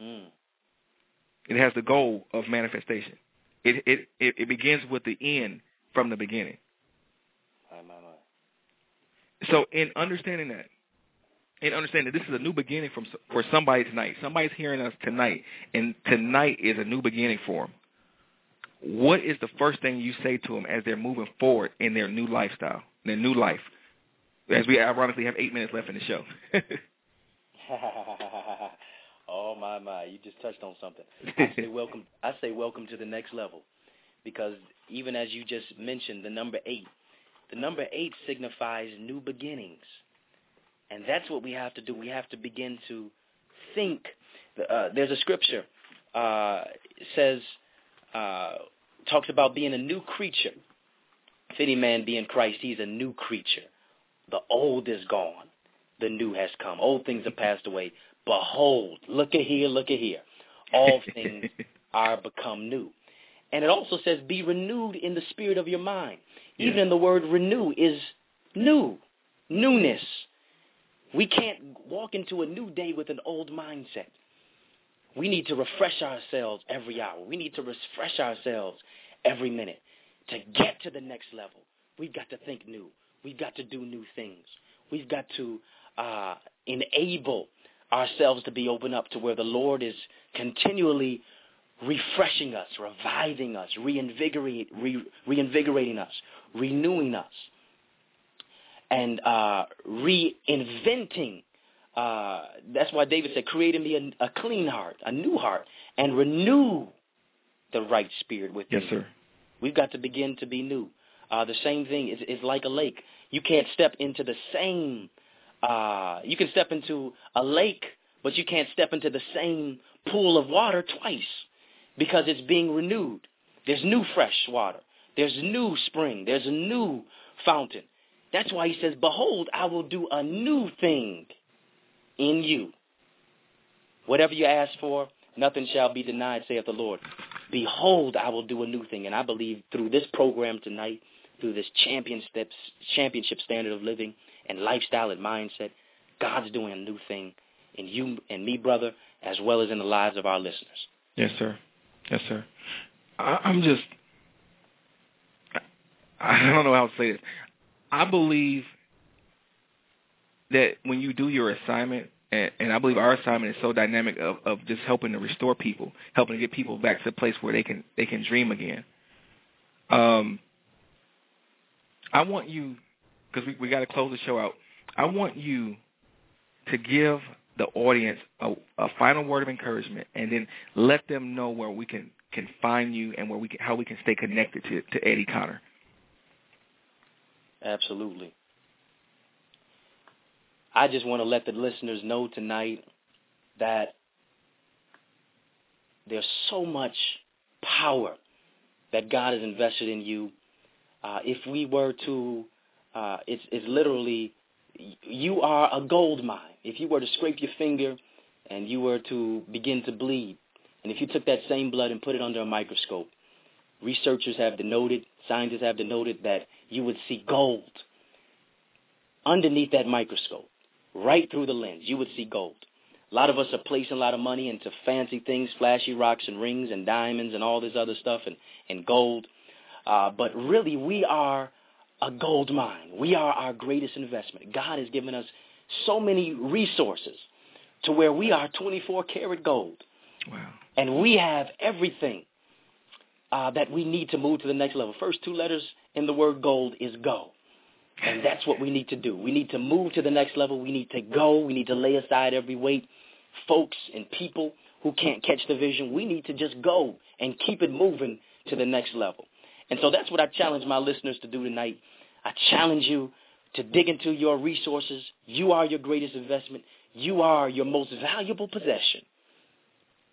Mm. It has the goal of manifestation. It it it, it begins with the end from the beginning. So in understanding that, in understanding that this is a new beginning from for somebody tonight. Somebody's hearing us tonight, and tonight is a new beginning for them. What is the first thing you say to them as they're moving forward in their new lifestyle, their new life? As we ironically have eight minutes left in the show. oh my my, you just touched on something. I say welcome. I say welcome to the next level, because even as you just mentioned, the number eight, the number eight signifies new beginnings, and that's what we have to do. We have to begin to think. Uh, there's a scripture uh, says uh, talks about being a new creature. If any man be in Christ, he's a new creature. The old is gone the new has come. Old things have passed away. Behold, look at here, look at here. All things are become new. And it also says, be renewed in the spirit of your mind. Even Yeah. in the word renew is new, newness. We can't walk into a new day with an old mindset. We need to refresh ourselves every hour. We need to refresh ourselves every minute. To get to the next level, we've got to think new. We've got to do new things. We've got to uh, enable ourselves to be open up to where the Lord is continually refreshing us, reviving us, reinvigorate, re, reinvigorating us, renewing us, and uh, reinventing. Uh, that's why David said, "Create in me a, a clean heart, a new heart, and renew the right spirit within." yes, sir. We've got to begin to be new. Uh, the same thing is, is like a lake. You can't step into the same. Uh, you can step into a lake, but you can't step into the same pool of water twice because it's being renewed. There's new fresh water. There's new spring. There's a new fountain. That's why he says, "Behold, I will do a new thing in you. Whatever you ask for, nothing shall be denied, saith the Lord." Behold, I will do a new thing. And I believe through this program tonight, through this champion championship standard of living and lifestyle and mindset, God's doing a new thing in you and me, brother, as well as in the lives of our listeners. Yes, sir. Yes, sir. I, I'm just, I, don't know how to say this. I believe that when you do your assignment, and, and I believe our assignment is so dynamic of, of just helping to restore people, helping to get people back to a place where they can they can dream again. Um, I want you, because we we got to close the show out. I want you to give the audience a, a final word of encouragement, and then let them know where we can can find you and where we can how we can stay connected to to Eddie Connor. Absolutely. I just want to let the listeners know tonight that there's so much power that God has invested in you. Uh, if we were to, uh, it's, it's literally, you are a gold mine. If you were to scrape your finger and you were to begin to bleed, and if you took that same blood and put it under a microscope, researchers have denoted, scientists have denoted that you would see gold. underneath that microscope, right through the lens, you would see gold. A lot of us are placing a lot of money into fancy things, flashy rocks and rings and diamonds and all this other stuff and, and gold. Uh, but really, we are a gold mine. We are our greatest investment. God has given us so many resources to where we are 24 karat gold. Wow. And we have everything uh, that we need to move to the next level. First two letters in the word gold is go. And that's what we need to do. We need to move to the next level. We need to go. We need to lay aside every weight. Folks and people who can't catch the vision, we need to just go and keep it moving to the next level. And so that's what I challenge my listeners to do tonight. I challenge you to dig into your resources. You are your greatest investment. You are your most valuable possession.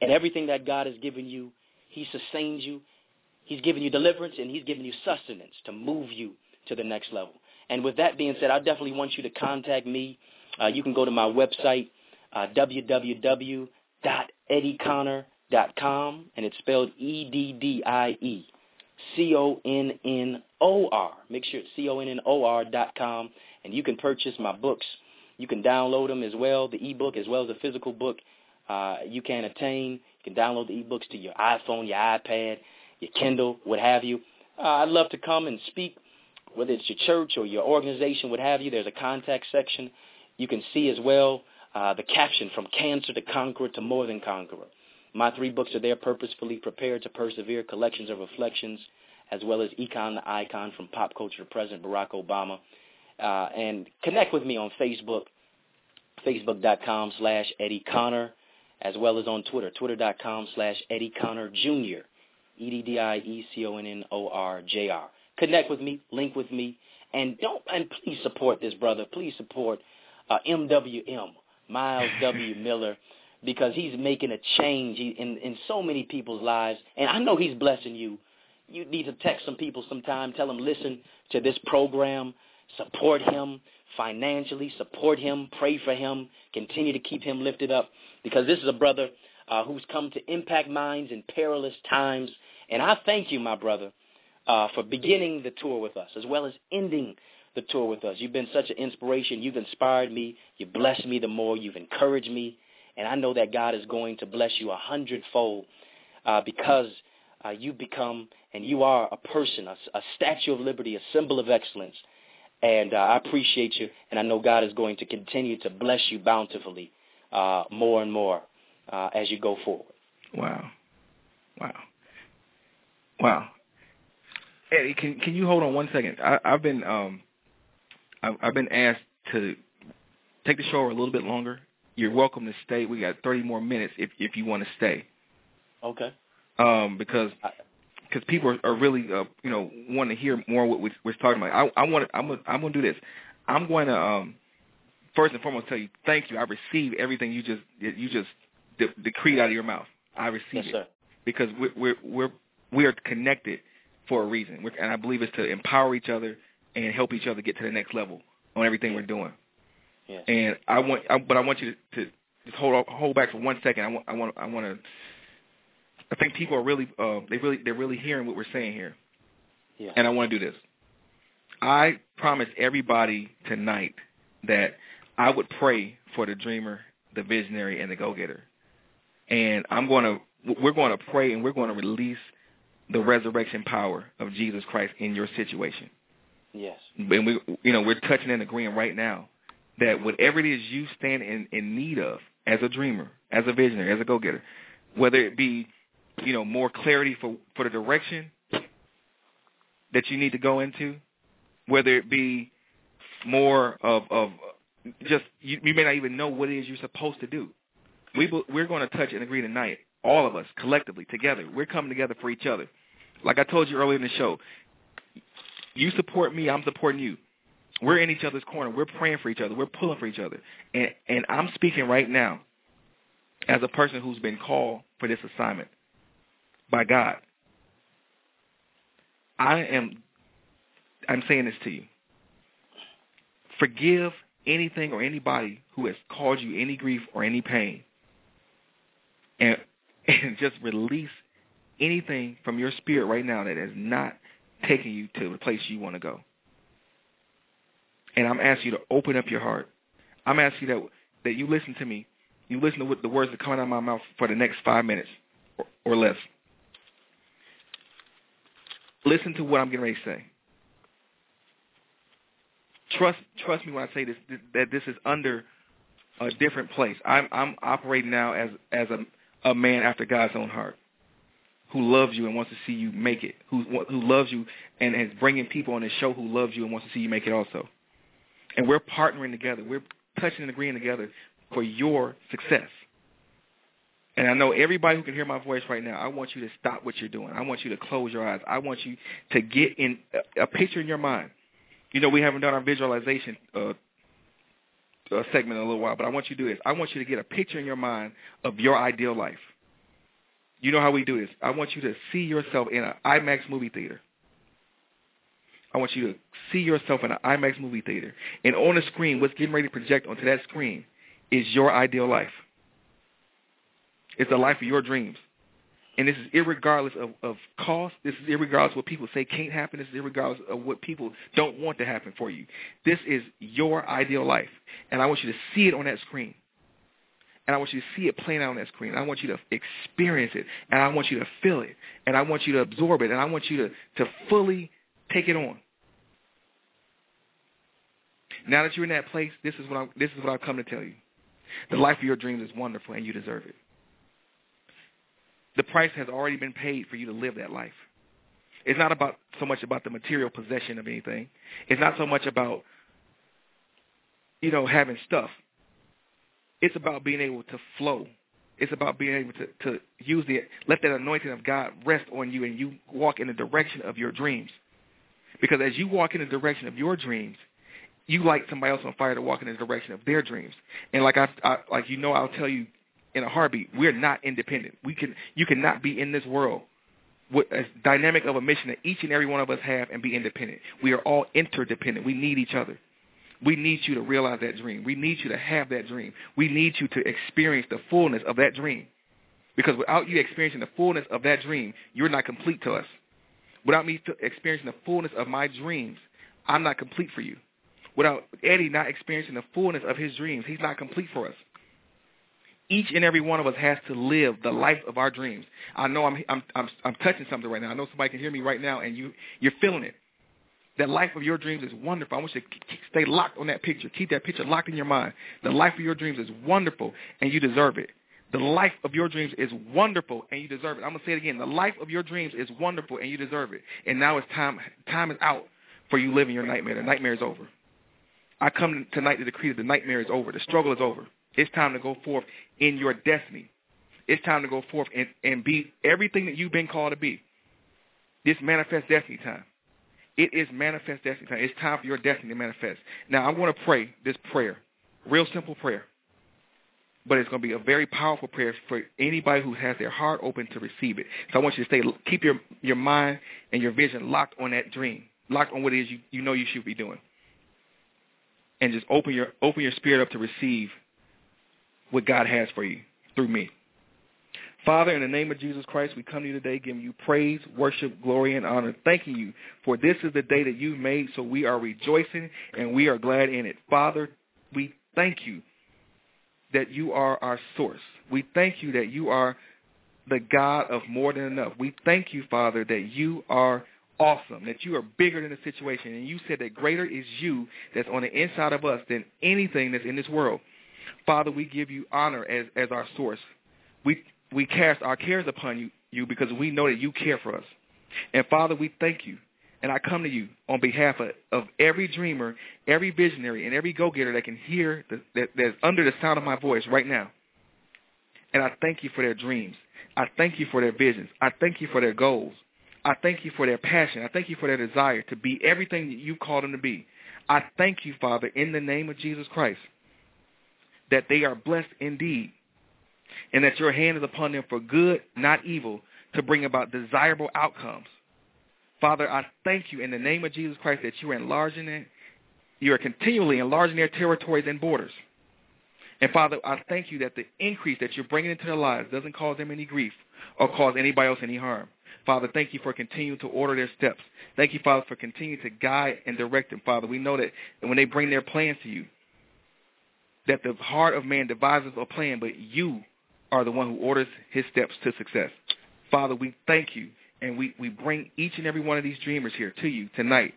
And everything that God has given you, he sustains you. He's given you deliverance and he's given you sustenance to move you to the next level. And with that being said, I definitely want you to contact me. Uh, you can go to my website, uh, www.eddieconnor.com, and it's spelled E-D-D-I-E. C-O-N-N-O-R. Make sure it's C-O-N-N-O-R dot com, and you can purchase my books. You can download them as well, the ebook as well as the physical book. Uh, you can attain. You can download the ebooks to your iPhone, your iPad, your Kindle, what have you. Uh, I'd love to come and speak, whether it's your church or your organization, what have you. There's a contact section. You can see as well uh, the caption from cancer to conqueror to more than conqueror. My three books are there, Purposefully Prepared to Persevere, Collections of Reflections, as well as Econ the Icon from Pop Culture to President Barack Obama. Uh, and connect with me on Facebook, facebook.com slash Eddie Connor, as well as on Twitter, twitter.com slash Eddie Connor Jr., E-D-D-I-E-C-O-N-N-O-R-J-R. Connect with me, link with me, and don't and please support this brother. Please support uh, MWM, Myles W. Miller because he's making a change in in so many people's lives, and I know he's blessing you. You need to text some people sometime, tell them listen to this program, support him financially, support him, pray for him, continue to keep him lifted up, because this is a brother uh, who's come to impact minds in perilous times, and I thank you, my brother, uh, for beginning the tour with us as well as ending the tour with us. You've been such an inspiration. You've inspired me. You've blessed me the more. You've encouraged me. And I know that God is going to bless you a hundredfold uh, because uh, you become and you are a person, a, a statue of liberty, a symbol of excellence. And uh, I appreciate you, and I know God is going to continue to bless you bountifully uh, more and more uh, as you go forward. Wow, wow, wow. Eddie, can can you hold on one second? I, I've been um, I've, I've been asked to take the show a little bit longer you're welcome to stay. We got 30 more minutes if if you want to stay. Okay. Um, because because people are, are really uh, you know want to hear more what we, we're talking about. I, I want I'm gonna, I'm going to do this. I'm going to um first and foremost tell you thank you. I received everything you just you just de- decreed out of your mouth. I received yes, it sir. because we're we're we're we are connected for a reason, we're, and I believe it's to empower each other and help each other get to the next level on everything we're doing. Yes. And I want, I, but I want you to, to just hold hold back for one second. I want, I want, I want to. I think people are really, uh, they really, they're really hearing what we're saying here. Yeah. And I want to do this. I promise everybody tonight that I would pray for the dreamer, the visionary, and the go-getter. And I'm going to, we're going to pray and we're going to release the resurrection power of Jesus Christ in your situation. Yes. And we, you know, we're touching and agreeing right now that whatever it is you stand in, in need of as a dreamer, as a visionary, as a go-getter, whether it be, you know, more clarity for, for the direction that you need to go into, whether it be more of, of just, you, you may not even know what it is you're supposed to do. We, we're going to touch and agree tonight, all of us, collectively, together. We're coming together for each other. Like I told you earlier in the show, you support me, I'm supporting you. We're in each other's corner. We're praying for each other. We're pulling for each other. And and I'm speaking right now as a person who's been called for this assignment by God. I am I'm saying this to you. Forgive anything or anybody who has caused you any grief or any pain. And and just release anything from your spirit right now that is not taking you to the place you want to go. And I'm asking you to open up your heart. I'm asking you that that you listen to me. You listen to what the words that come out of my mouth for the next five minutes or, or less. Listen to what I'm getting ready to say. Trust trust me when I say this that this is under a different place. I'm I'm operating now as as a a man after God's own heart, who loves you and wants to see you make it, who who loves you and is bringing people on the show who loves you and wants to see you make it also. And we're partnering together. We're touching and agreeing together for your success. And I know everybody who can hear my voice right now, I want you to stop what you're doing. I want you to close your eyes. I want you to get in a, a picture in your mind. You know, we haven't done our visualization uh, uh, segment in a little while, but I want you to do this. I want you to get a picture in your mind of your ideal life. You know how we do this. I want you to see yourself in an IMAX movie theater. I want you to see yourself in an IMAX movie theater. And on the screen, what's getting ready to project onto that screen is your ideal life. It's the life of your dreams. And this is irregardless of, of cost. This is irregardless of what people say can't happen. This is irregardless of what people don't want to happen for you. This is your ideal life. And I want you to see it on that screen. And I want you to see it playing out on that screen. I want you to experience it. And I want you to feel it. And I want you to absorb it. And I want you to, to fully take it on. Now that you're in that place, this is what I'm, this is what I've come to tell you. The life of your dreams is wonderful, and you deserve it. The price has already been paid for you to live that life. It's not about so much about the material possession of anything. It's not so much about you know having stuff. It's about being able to flow. It's about being able to, to use the let that anointing of God rest on you and you walk in the direction of your dreams. Because as you walk in the direction of your dreams, you light somebody else on fire to walk in the direction of their dreams. And like I, I like you know I'll tell you in a heartbeat, we're not independent. We can you cannot be in this world with a dynamic of a mission that each and every one of us have and be independent. We are all interdependent. We need each other. We need you to realize that dream. We need you to have that dream. We need you to experience the fullness of that dream. Because without you experiencing the fullness of that dream, you're not complete to us. Without me experiencing the fullness of my dreams, I'm not complete for you. Without Eddie not experiencing the fullness of his dreams, he's not complete for us each and every one of us has to live the life of our dreams. I know I'm I'm I'm, I'm touching something right now. I know somebody can hear me right now, and you you're feeling it. That life of your dreams is wonderful. I want you to stay locked on that picture. Keep that picture locked in your mind. The life of your dreams is wonderful, and you deserve it. The life of your dreams is wonderful, and you deserve it. I'm gonna say it again. The life of your dreams is wonderful, and you deserve it. And now it's time. Time is out for you living your nightmare. The nightmare is over. I come tonight to decree that the nightmare is over. The struggle is over. It's time to go forth in your destiny. It's time to go forth and, and be everything that you've been called to be. This manifest destiny time. It is manifest destiny time. It's time for your destiny to manifest. Now, I want to pray this prayer, real simple prayer, but it's going to be a very powerful prayer for anybody who has their heart open to receive it. So I want you to stay, keep your, your mind and your vision locked on that dream, locked on what it is you, you know you should be doing, and just open your open your spirit up to receive what God has for you through me. Father, in the name of Jesus Christ, we come to you today giving you praise, worship, glory, and honor, thanking you for this is the day that you've made, so we are rejoicing and we are glad in it. Father, we thank you that you are our source. We thank you that you are the God of more than enough. We thank you, Father, that you are awesome, that you are bigger than the situation, and you said that greater is you that's on the inside of us than anything that's in this world. Father, we give you honor as, as our source. We, we cast our cares upon you, you because we know that you care for us. And Father, we thank you. And I come to you on behalf of, of every dreamer, every visionary, and every go-getter that can hear, the, that, that's under the sound of my voice right now. And I thank you for their dreams. I thank you for their visions. I thank you for their goals. I thank you for their passion. I thank you for their desire to be everything that you called them to be. I thank you, Father, in the name of Jesus Christ that they are blessed indeed, and that your hand is upon them for good, not evil, to bring about desirable outcomes. Father, I thank you in the name of Jesus Christ that you are enlarging it. You are continually enlarging their territories and borders. And Father, I thank you that the increase that you're bringing into their lives doesn't cause them any grief or cause anybody else any harm. Father, thank you for continuing to order their steps. Thank you, Father, for continuing to guide and direct them, Father. We know that when they bring their plans to you, that the heart of man devises a plan, but you are the one who orders his steps to success. Father, we thank you, and we, we bring each and every one of these dreamers here to you tonight.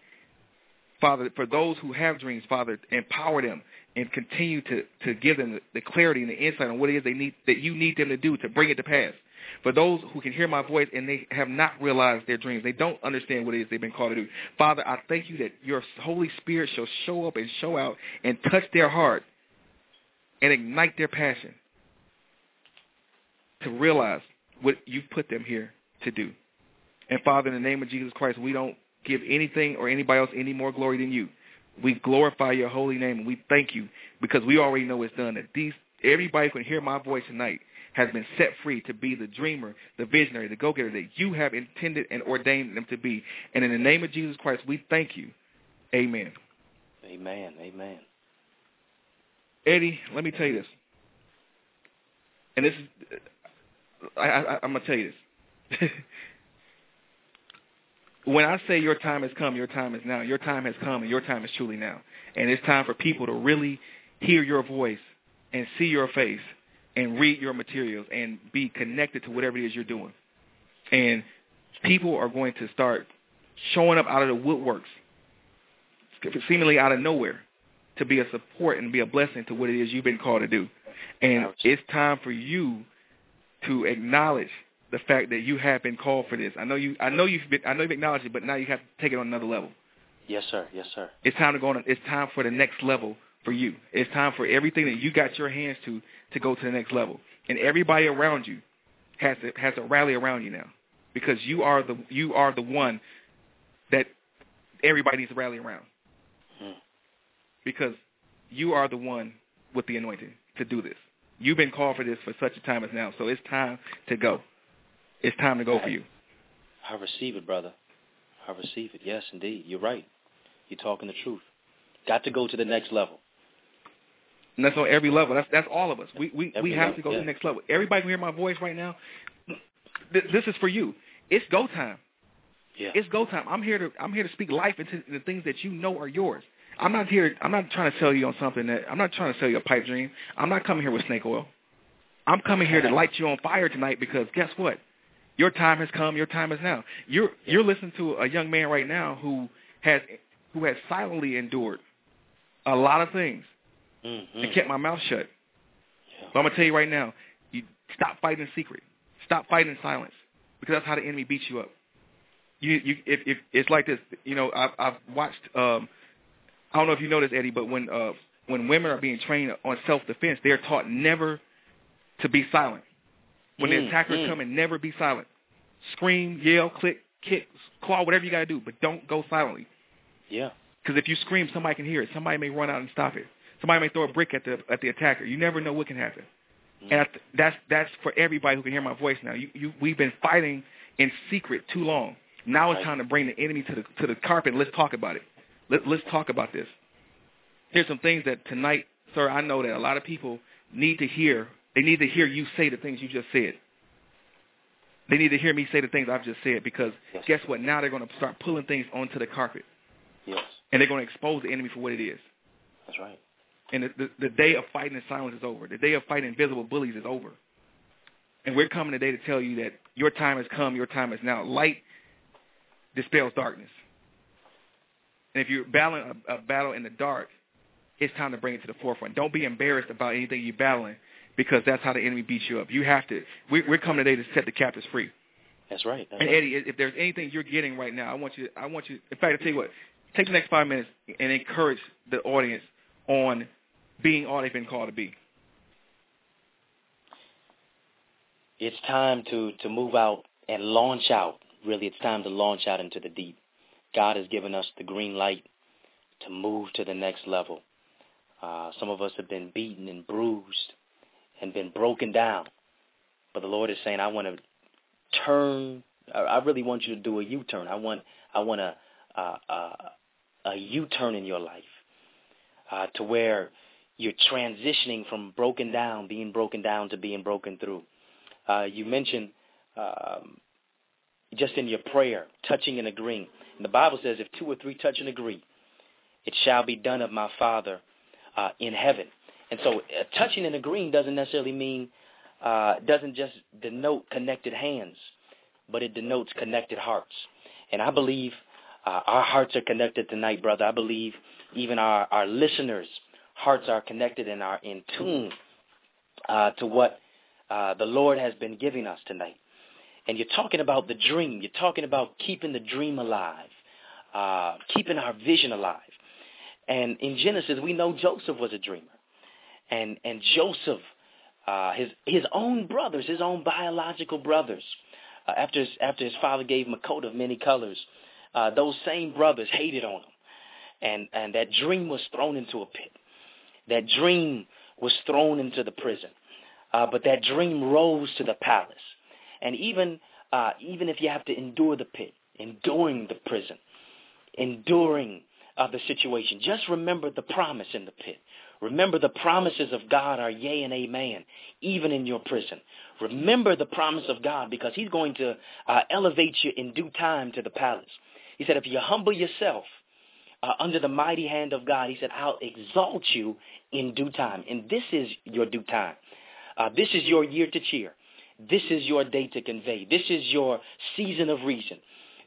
Father, for those who have dreams, Father, empower them and continue to, to give them the, clarity and the insight on what it is they need that you need them to do to bring it to pass. For those who can hear my voice and they have not realized their dreams, they don't understand what it is they've been called to do. Father, I thank you that your Holy Spirit shall show up and show out and touch their heart and ignite their passion to realize what you've put them here to do. And Father, in the name of Jesus Christ, we don't give anything or anybody else any more glory than you. We glorify your holy name and we thank you because we already know it's done. That these everybody can hear my voice tonight has been set free to be the dreamer, the visionary, the go-getter that you have intended and ordained them to be. And in the name of Jesus Christ, we thank you. Amen. Amen. Amen. Eddie, let me tell you this. And this is, I, I, I'm going to tell you this. when I say your time has come, your time is now. Your time has come, and your time is truly now. And it's time for people to really hear your voice and see your face and read your materials and be connected to whatever it is you're doing. And people are going to start showing up out of the woodworks, seemingly out of nowhere, to be a support and be a blessing to what it is you've been called to do. And it's time for you to acknowledge the fact that you have been called for this. I know you. I know you've been. I know you've acknowledged it, but now you have to take it on another level. Yes, sir. Yes, sir. It's time to go on. It's time for the next level for you. It's time for everything that you got your hands to to go to the next level. And everybody around you has to has to rally around you now because you are the you are the one that everybody needs to rally around. Hmm. Because you are the one with the anointing to do this. You've been called for this for such a time as now, so it's time to go. It's time to go for you. I receive it, brother. I receive it. Yes, indeed. You're right. You're talking the truth. Got to go to the next level. And that's on every level. That's that's all of us. We we Every we have level, to go yeah. to the next level. Everybody can hear my voice right now. Th- This is for you. It's go time. Yeah. It's go time. I'm here to I'm here to speak life into the things that you know are yours. I'm not here. I'm not trying to sell you on something that I'm not trying to sell you a pipe dream. I'm not coming here with snake oil. I'm coming here to light you on fire tonight because guess what? Your time has come. Your time is now. You're you're listening to a young man right now who has who has silently endured a lot of things mm-hmm. and kept my mouth shut. But I'm gonna tell you right now, you stop fighting in secret. Stop fighting in silence because that's how the enemy beats you up. You you if if it's like this, you know, I've I've watched. um I don't know if you know this, Eddie, but when uh when women are being trained on self defense, they're taught never to be silent. When the Mm, attackers mm. come and never be silent. Scream, yell, click, kick, claw, whatever you got to do, but don't go silently. Yeah. Because if you scream, somebody can hear it. Somebody may run out and stop it. Somebody may throw a brick at the at the attacker. You never know what can happen. Mm. And I th- that's that's for everybody who can hear my voice now. You, you we've been fighting in secret too long. Now it's time to bring the enemy to the to the carpet. Let's talk about it. Let, let's talk about this. Here's some things that tonight, sir. I know that a lot of people need to hear. They need to hear you say the things you just said. They need to hear me say the things I've just said because Yes. guess what? Now they're going to start pulling things onto the carpet Yes. and they're going to expose the enemy for what it is. That's right. And the, the, the day of fighting in silence is over. The day of fighting invisible bullies is over. And we're coming today to tell you that your time has come, your time is now. Light dispels darkness. And if you're battling a, a battle in the dark, it's time to bring it to the forefront. Don't be embarrassed about anything you're battling because that's how the enemy beats you up. You have to. We, we're coming today to set the captives free. That's right. That's And right. Eddie, if there's anything you're getting right now, I want you. I want you. In fact, I tell you what. Take the next five minutes and encourage the audience on being all they've been called to be. It's time to to move out and launch out. Really, it's time to launch out into the deep. God has given us the green light to move to the next level. Uh, some of us have been beaten and bruised and been broken down, but the Lord is saying, "I want to turn. I really want you to do a U-turn. I want. I want a a, a, a U-turn in your life uh, to where you're transitioning from broken down, being broken down, to being broken through." Uh, you mentioned um, just in your prayer, touching and agreeing. And the Bible says, if two or three touch and agree, it shall be done of my Father uh, in heaven. And so, uh, touching and agreeing doesn't necessarily mean uh, doesn't just denote connected hands, but it denotes connected hearts. And I believe uh, our hearts are connected tonight, brother. I believe even our, our listeners' hearts are connected and are in tune uh, to what uh, the Lord has been giving us tonight. And you're talking about the dream. You're talking about keeping the dream alive, uh, keeping our vision alive. And in Genesis, we know Joseph was a dreamer. And, and Joseph, uh, his, his own brothers, his own biological brothers, uh, after, his, after his father gave him a coat of many colors, uh, those same brothers hated on him. And, and that dream was thrown into a pit. That dream was thrown into the prison. Uh, but that dream rose to the palace. And even uh, even if you have to endure the pit, enduring the prison, enduring uh, the situation, just remember the promise in the pit. Remember the promises of God are yea and amen, even in your prison. Remember the promise of God because he's going to uh, elevate you in due time to the palace. He said, if you humble yourself uh, under the mighty hand of God, he said, I'll exalt you in due time. And this is your due time. Uh, this is your year to cheer. This is your day to convey. This is your season of reason.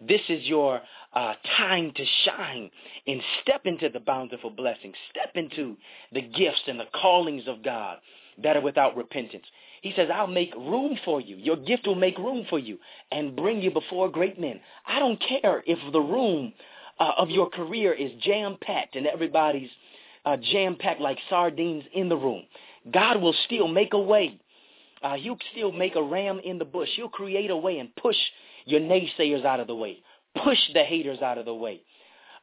This is your uh, time to shine and step into the bountiful blessings. Step into the gifts and the callings of God that are without repentance. He says, I'll make room for you. Your gift will make room for you and bring you before great men. I don't care if the room uh, of your career is jam-packed and everybody's uh, jam-packed like sardines in the room. God will still make a way. Uh, he'll still make a ram in the bush. He'll create a way and push your naysayers out of the way. Push the haters out of the way.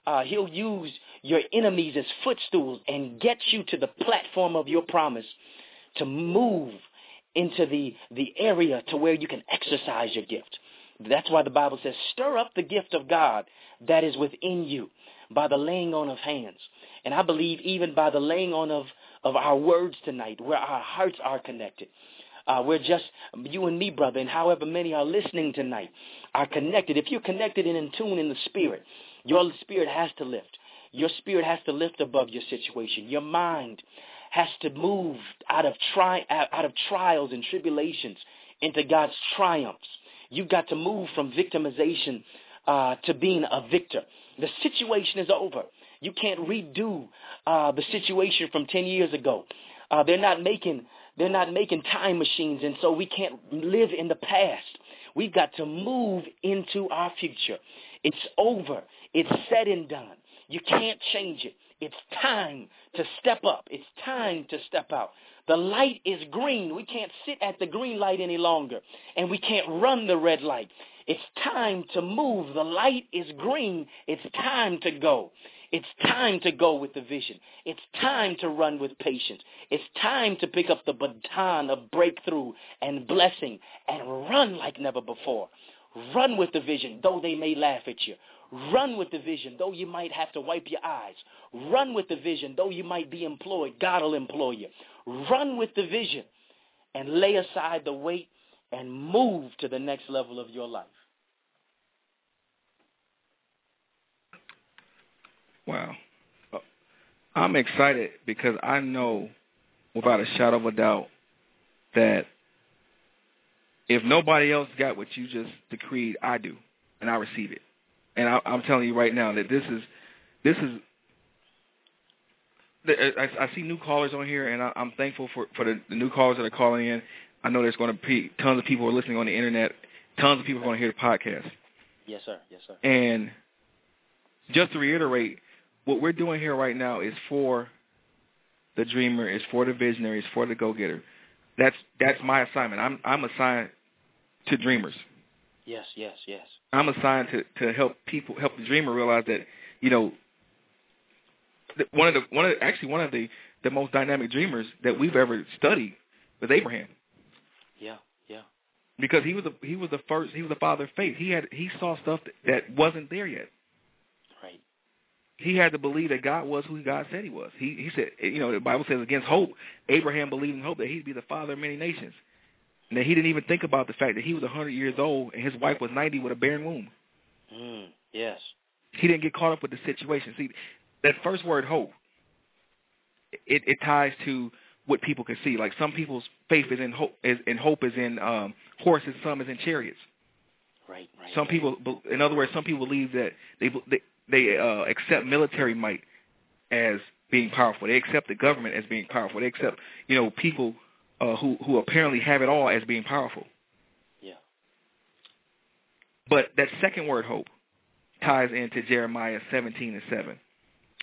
Uh, he'll use your enemies as footstools and get you to the platform of your promise to move into the, the area to where you can exercise your gift. That's why the Bible says, stir up the gift of God that is within you by the laying on of hands. And I believe even by the laying on of, of our words tonight, where our hearts are connected. Uh, we're just, you and me, brother, and however many are listening tonight are connected. If you're connected and in tune in the spirit, your spirit has to lift. Your spirit has to lift above your situation. Your mind has to move out of tri- out of trials and tribulations into God's triumphs. You've got to move from victimization uh, to being a victor. The situation is over. You can't redo uh, the situation from 10 years ago. Uh, they're not making they're not making time machines, and so we can't live in the past. We've got to move into our future. It's over. It's said and done. You can't change it. It's time to step up. It's time to step out. The light is green. We can't sit at the green light any longer, and we can't run the red light. It's time to move. The light is green. It's time to go. It's time to go with the vision. It's time to run with patience. It's time to pick up the baton of breakthrough and blessing and run like never before. Run with the vision, though they may laugh at you. Run with the vision, though you might have to wipe your eyes. Run with the vision, though you might be employed. God will employ you. Run with the vision and lay aside the weight and move to the next level of your life. Wow. I'm excited because I know without a shadow of a doubt that if nobody else got what you just decreed, I do, and I receive it. And I, I'm telling you right now that this is, this is. I, I see new callers on here, and I, I'm thankful for for the, the new callers that are calling in. I know there's going to be tons of people are listening on the internet. Tons of people are going to hear the podcast. Yes, sir. Yes, sir. And just to reiterate, what we're doing here right now is for the dreamer, is for the visionary, is for the go-getter. That's that's my assignment. I'm I'm assigned to dreamers. Yes, yes, yes. I'm assigned to to help people help the dreamer realize that you know one of the one of the, actually one of the the most dynamic dreamers that we've ever studied was Abraham. Yeah, yeah. Because he was the he was the first he was the father of faith. He had he saw stuff that, that wasn't there yet he had to believe that God was who God said he was. He he said, you know, the Bible says against hope, Abraham believed in hope that he'd be the father of many nations. Now he didn't even think about the fact that he was 100 years old and his wife was 90 with a barren womb. Mm, yes. He didn't get caught up with the situation. See, that first word hope, it, it ties to what people can see. Like some people's faith is in hope, is in hope is in um, horses, some is in chariots. Right, right. Some people, in other words, some people believe that they they, they uh, accept military might as being powerful. They accept the government as being powerful. They accept, you know, people uh, who who apparently have it all as being powerful. Yeah. But that second word, hope, ties into Jeremiah 17 and 7,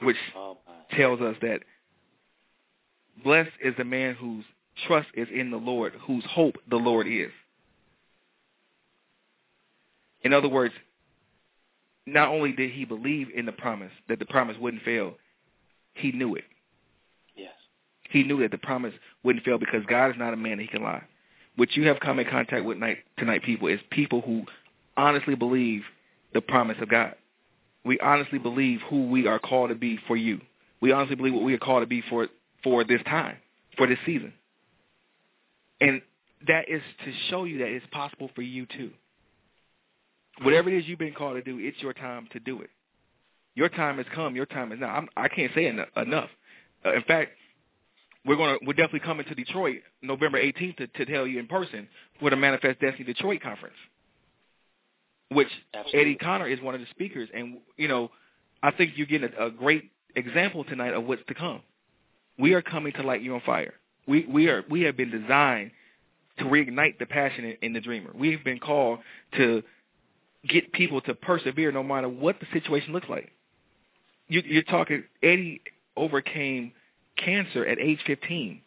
which Oh, tells us that blessed is the man whose trust is in the Lord, whose hope the Lord is. In other words, not only did he believe in the promise, that the promise wouldn't fail, he knew it. Yes. He knew that the promise wouldn't fail because God is not a man that he can lie. What you have come in contact with night, tonight, people, is people who honestly believe the promise of God. We honestly believe who we are called to be for you. We honestly believe what we are called to be for for this time, for this season. And that is to show you that it's possible for you too. Whatever it is you've been called to do, it's your time to do it. Your time has come. Your time is now. I'm, I can't say en- enough. Uh, in fact, we're gonna we're definitely coming to Detroit November 18th to, to tell you in person for the Manifest Destiny Detroit conference, which Absolutely. Eddie Connor is one of the speakers, and you know, I think you're getting a, a great example tonight of what's to come. We are coming to light you on fire. We we are we have been designed to reignite the passion in, in the dreamer. We've been called to get people to persevere no matter what the situation looks like. You, you're talking Eddie overcame cancer at age 15,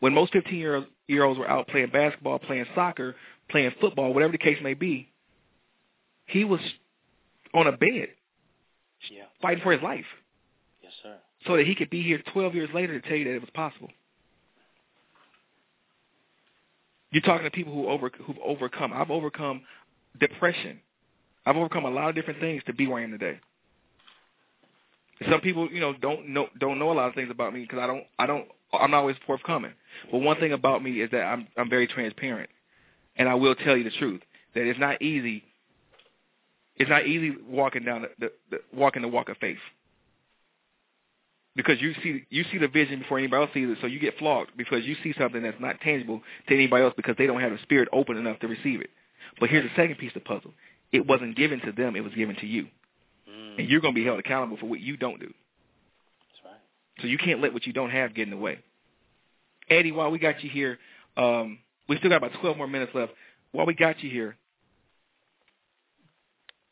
when most 15 year year olds were out playing basketball, playing soccer, playing football, whatever the case may be. He was on a bed Yeah. fighting for his life Yes, sir. so that he could be here 12 years later to tell you that it was possible. You're talking to people who over who've overcome. I've overcome depression. I've overcome a lot of different things to be where I am today. Some people, you know, don't know don't know a lot of things about me because I don't I don't I'm not always forthcoming. But one thing about me is that I'm I'm very transparent, and I will tell you the truth that it's not easy. It's not easy walking down the, the, the walking the walk of faith because you see you see the vision before anybody else sees it, so you get flogged because you see something that's not tangible to anybody else because they don't have the spirit open enough to receive it. But here's the second piece of the puzzle: it wasn't given to them; it was given to you, Mm, and you're going to be held accountable for what you don't do. that's right. So you can't let what you don't have get in the way. Eddie, while we got you here, um, we still got about 12 more minutes left. While we got you here,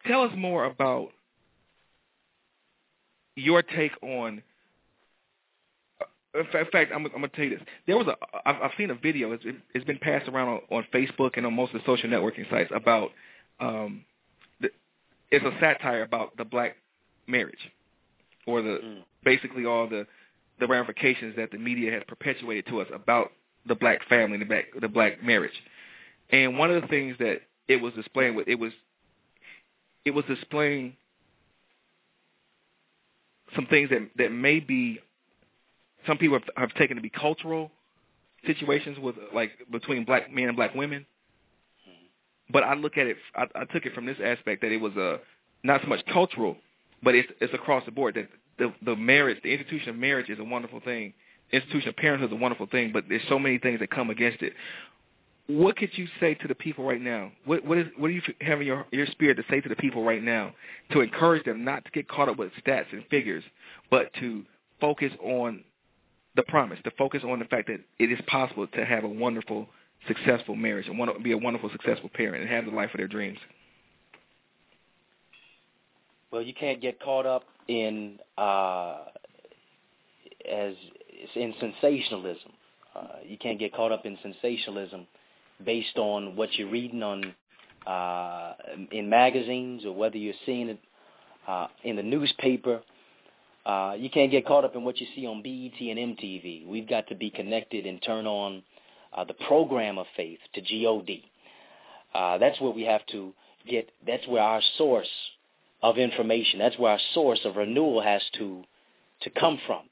tell us more about your take on. uh, In fact, I'm, I'm going to tell you this. There was a I've, I've seen a video. It's, it's been passed around on, on Facebook and on most of the social networking sites about. Um, it's a satire about the black marriage, or the Mm. basically all the the ramifications that the media has perpetuated to us about the black family, the black the black marriage. And one of the things that it was displaying with it was it was displaying some things that that may be some people have, have taken to be cultural situations with like between black men and black women. But I look at it, I, I took it from this aspect that it was a not so much cultural, but it's it's across the board that the the marriage, the institution of marriage is a wonderful thing. Institution of parenthood is a wonderful thing, but there's so many things that come against it. What could you say to the people right now? What what is what do you have in your your spirit to say to the people right now to encourage them not to get caught up with stats and figures, but to focus on the promise, to focus on the fact that it is possible to have a wonderful, successful marriage and want to be a wonderful, successful parent and have the life of their dreams. Well, you can't get caught up in uh, as in sensationalism. Uh, you can't get caught up in sensationalism based on what you're reading on uh, in magazines or whether you're seeing it uh, in the newspaper. Uh, you can't get caught up in what you see on BET and MTV. We've got to be connected and turn on uh, the program of faith to God. Uh, that's where we have to get. That's where our source of information. That's where our source of renewal has to to come from.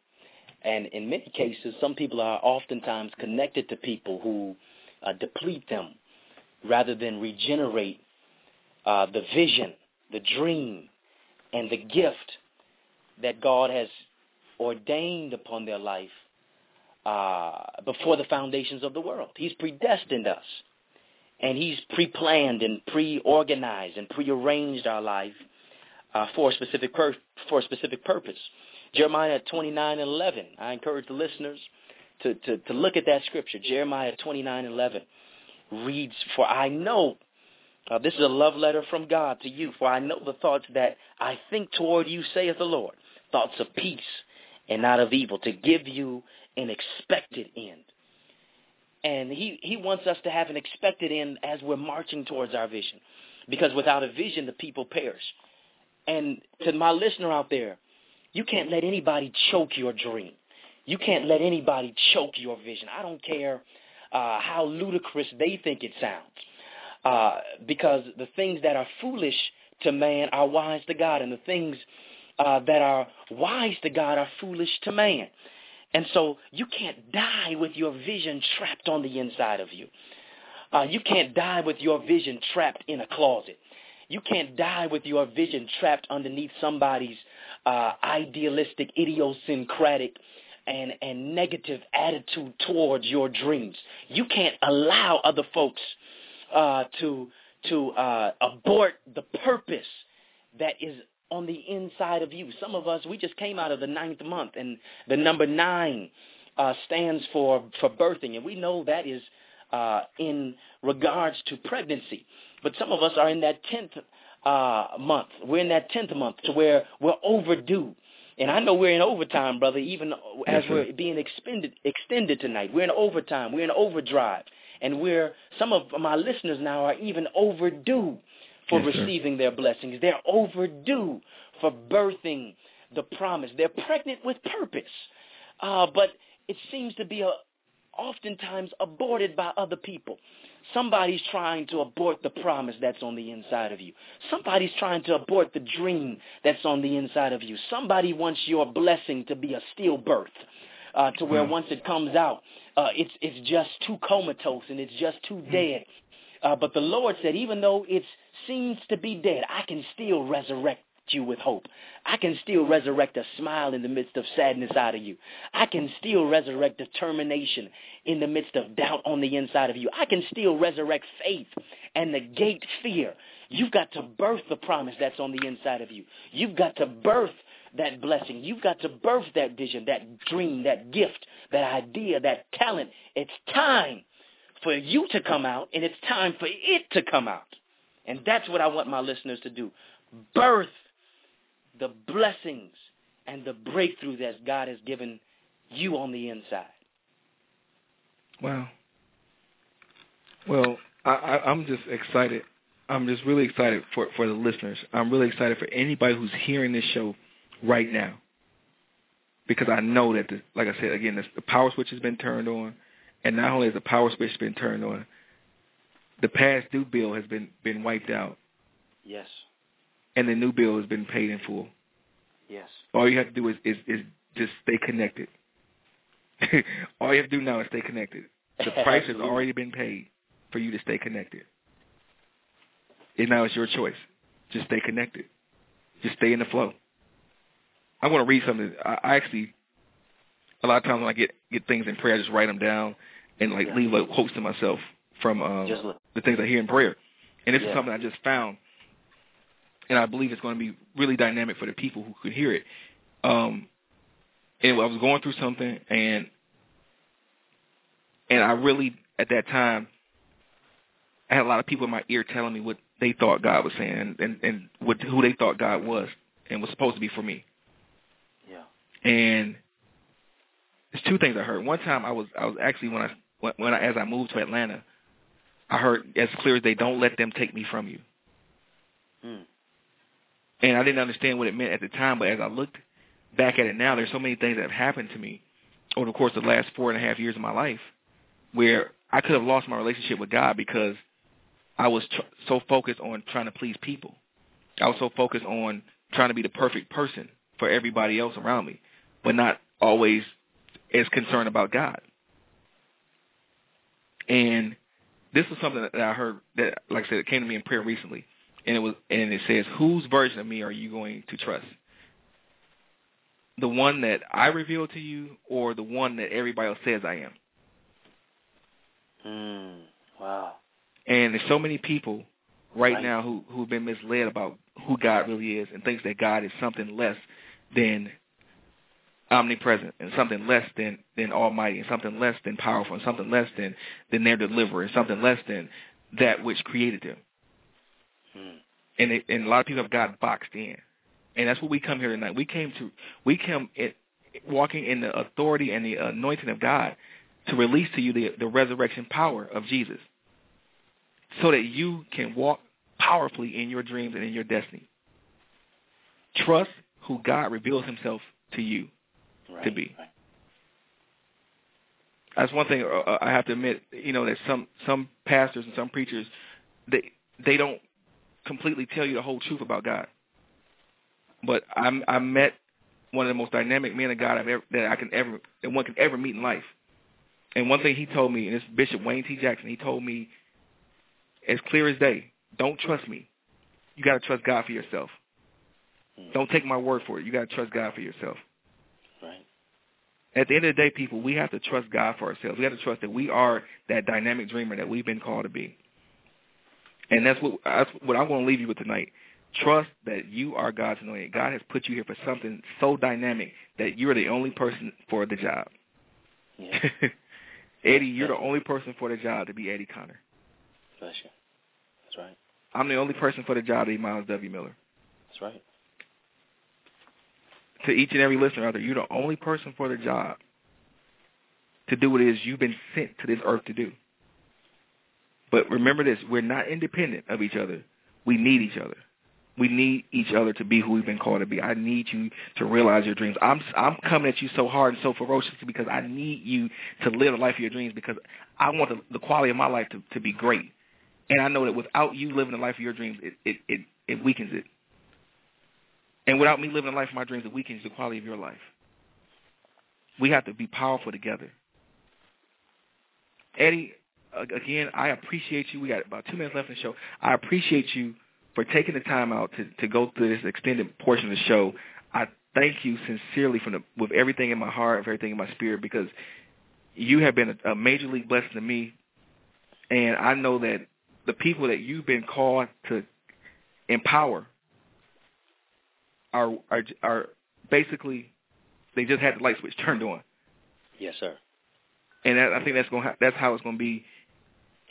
And in many cases, some people are oftentimes connected to people who uh, deplete them rather than regenerate uh, the vision, the dream, and the gift that God has ordained upon their life uh, before the foundations of the world. He's predestined us, and He's pre-planned and pre-organized and pre-arranged our life uh, for a specific pur- for a specific purpose. Jeremiah 29 and 11. I encourage the listeners to, to, to look at that scripture. Jeremiah 29 and 11 reads, For I know, uh, this is a love letter from God to you, for I know the thoughts that I think toward you, saith the Lord, thoughts of peace and not of evil, to give you an expected end. And he, he wants us to have an expected end as we're marching towards our vision. Because without a vision, the people perish. And to my listener out there, you can't let anybody choke your dream. You can't let anybody choke your vision. I don't care uh, how ludicrous they think it sounds. Uh, because the things that are foolish to man are wise to God, and the things uh, that are wise to God are foolish to man. And so you can't die with your vision trapped on the inside of you. Uh, you can't die with your vision trapped in a closet. You can't die with your vision trapped underneath somebody's uh, idealistic, idiosyncratic, and, and negative attitude towards your dreams. You can't allow other folks uh, to to uh, abort the purpose that is on the inside of you. Some of us, we just came out of the ninth month, and the number nine uh, stands for for birthing, and we know that is uh, in regards to pregnancy. But some of us are in that tenth uh, month. We're in that tenth month to where we're overdue. And I know we're in overtime, brother, even as Yes, we're being extended extended tonight. We're in overtime. We're in overdrive. And we're some of my listeners now are even overdue for Yes, sir. receiving their blessings. They're overdue for birthing the promise. They're pregnant with purpose. Uh, but it seems to be a, oftentimes aborted by other people. Somebody's trying to abort the promise that's on the inside of you. Somebody's trying to abort the dream that's on the inside of you. Somebody wants your blessing to be a stillbirth, uh, to where Hmm. once it comes out, uh, it's it's just too comatose and it's just too dead. Uh, but the Lord said, even though it seems to be dead, I can still resurrect you with hope. I can still resurrect a smile in the midst of sadness out of you. I can still resurrect determination in the midst of doubt on the inside of you. I can still resurrect faith and negate fear. You've got to birth the promise that's on the inside of you. You've got to birth that blessing. You've got to birth that vision, that dream, that gift, that idea, that talent. It's time for you to come out, and it's time for it to come out. And that's what I want my listeners to do. Birth the blessings and the breakthrough that God has given you on the inside. Wow. Well, I, I, I'm just excited. I'm just really excited for for the listeners. I'm really excited for anybody who's hearing this show right now, because I know that, the, like I said again, this, the power switch has been turned on, and not only has the power switch been turned on, the past due bill has been been wiped out, Yes. and the new bill has been paid in full. Yes. All you have to do is is, is just stay connected. All you have to do now is stay connected. The price has already been paid for you to stay connected. And now it's your choice. Just stay connected. Just stay in the flow. I want to read something. I, I actually, a lot of times when I get get things in prayer, I just write them down and like Yeah. leave like quotes to myself from um, Just the things I hear in prayer. And this Yeah. is something I just found, and I believe it's going to be really dynamic for the people who could hear it. Um, and I was going through something, and and I really at that time I had a lot of people in my ear telling me what they thought God was saying, and and, and what who they thought God was and was supposed to be for me. Yeah. And there's two things I heard. One time I was I was actually when I when, when I as I moved to Atlanta, I heard as clear as day, "Don't let them take me from you." Mm. And I didn't understand what it meant at the time, but as I looked back at it now, there's so many things that have happened to me over the course of the last four and a half years of my life, where I could have lost my relationship with God because I was tr- so focused on trying to please people. I was so focused on trying to be the perfect person for everybody else around me, but not always as concerned about God. And this was something that I heard that, like I said, it came to me in prayer recently, and it was and it says, "Whose version of me are you going to trust? The one that I reveal to you, or the one that everybody else says I am?" Mm, wow. And there's so many people right, Right. now who who've been misled about who God really is and thinks that God is something less than omnipresent and something less than than almighty and something less than powerful and something less than than their deliverer and something less than that which created them. Mm. And it, and a lot of people have got boxed in. And that's what we come here tonight. We came to we come in, walking in the authority and the anointing of God to release to you the the resurrection power of Jesus so that you can walk powerfully in your dreams and in your destiny. Trust who God reveals himself to you. Right. To be. Right. That's one thing uh, I have to admit, you know, that some some pastors and some preachers they they don't completely tell you the whole truth about God. But I I met one of the most dynamic men of God I've ever that I can ever that one can ever meet in life. And one thing he told me, and it's Bishop Wayne T. Jackson, he told me as clear as day, don't trust me. You got to trust God for yourself. Mm. Don't take my word for it. You got to trust God for yourself. At the end of the day, people, we have to trust God for ourselves. We have to trust that we are that dynamic dreamer that we've been called to be. And that's what that's what I'm going to leave you with tonight. Trust that you are God's anointed. God has put you here for something so dynamic that you're the only person for the job. Yeah. Eddie, you're the only person for the job to be Eddie Connor. Bless you. That's right. I'm the only person for the job to be Myles W. Miller. That's right. To each and every listener out there, you're the only person for the job to do what it is you've been sent to this earth to do. But remember this, we're not independent of each other. We need each other. We need each other to be who we've been called to be. I need you to realize your dreams. I'm I'm coming at you so hard and so ferociously because I need you to live the life of your dreams because I want the, the quality of my life to, to be great. And I know that without you living the life of your dreams, it, it, it, it weakens it. And without me living the life of my dreams, it weakens the quality of your life. We have to be powerful together. Eddie, again, I appreciate you. We got about two minutes left in the show. I appreciate you for taking the time out to, to go through this extended portion of the show. I thank you sincerely from the, with everything in my heart, with everything in my spirit, because you have been a, a major league blessing to me. And I know that the people that you've been called to empower are are are basically they just had the light switch turned on, Yes, sir. and that, I think that's going to ha- that's how it's going to be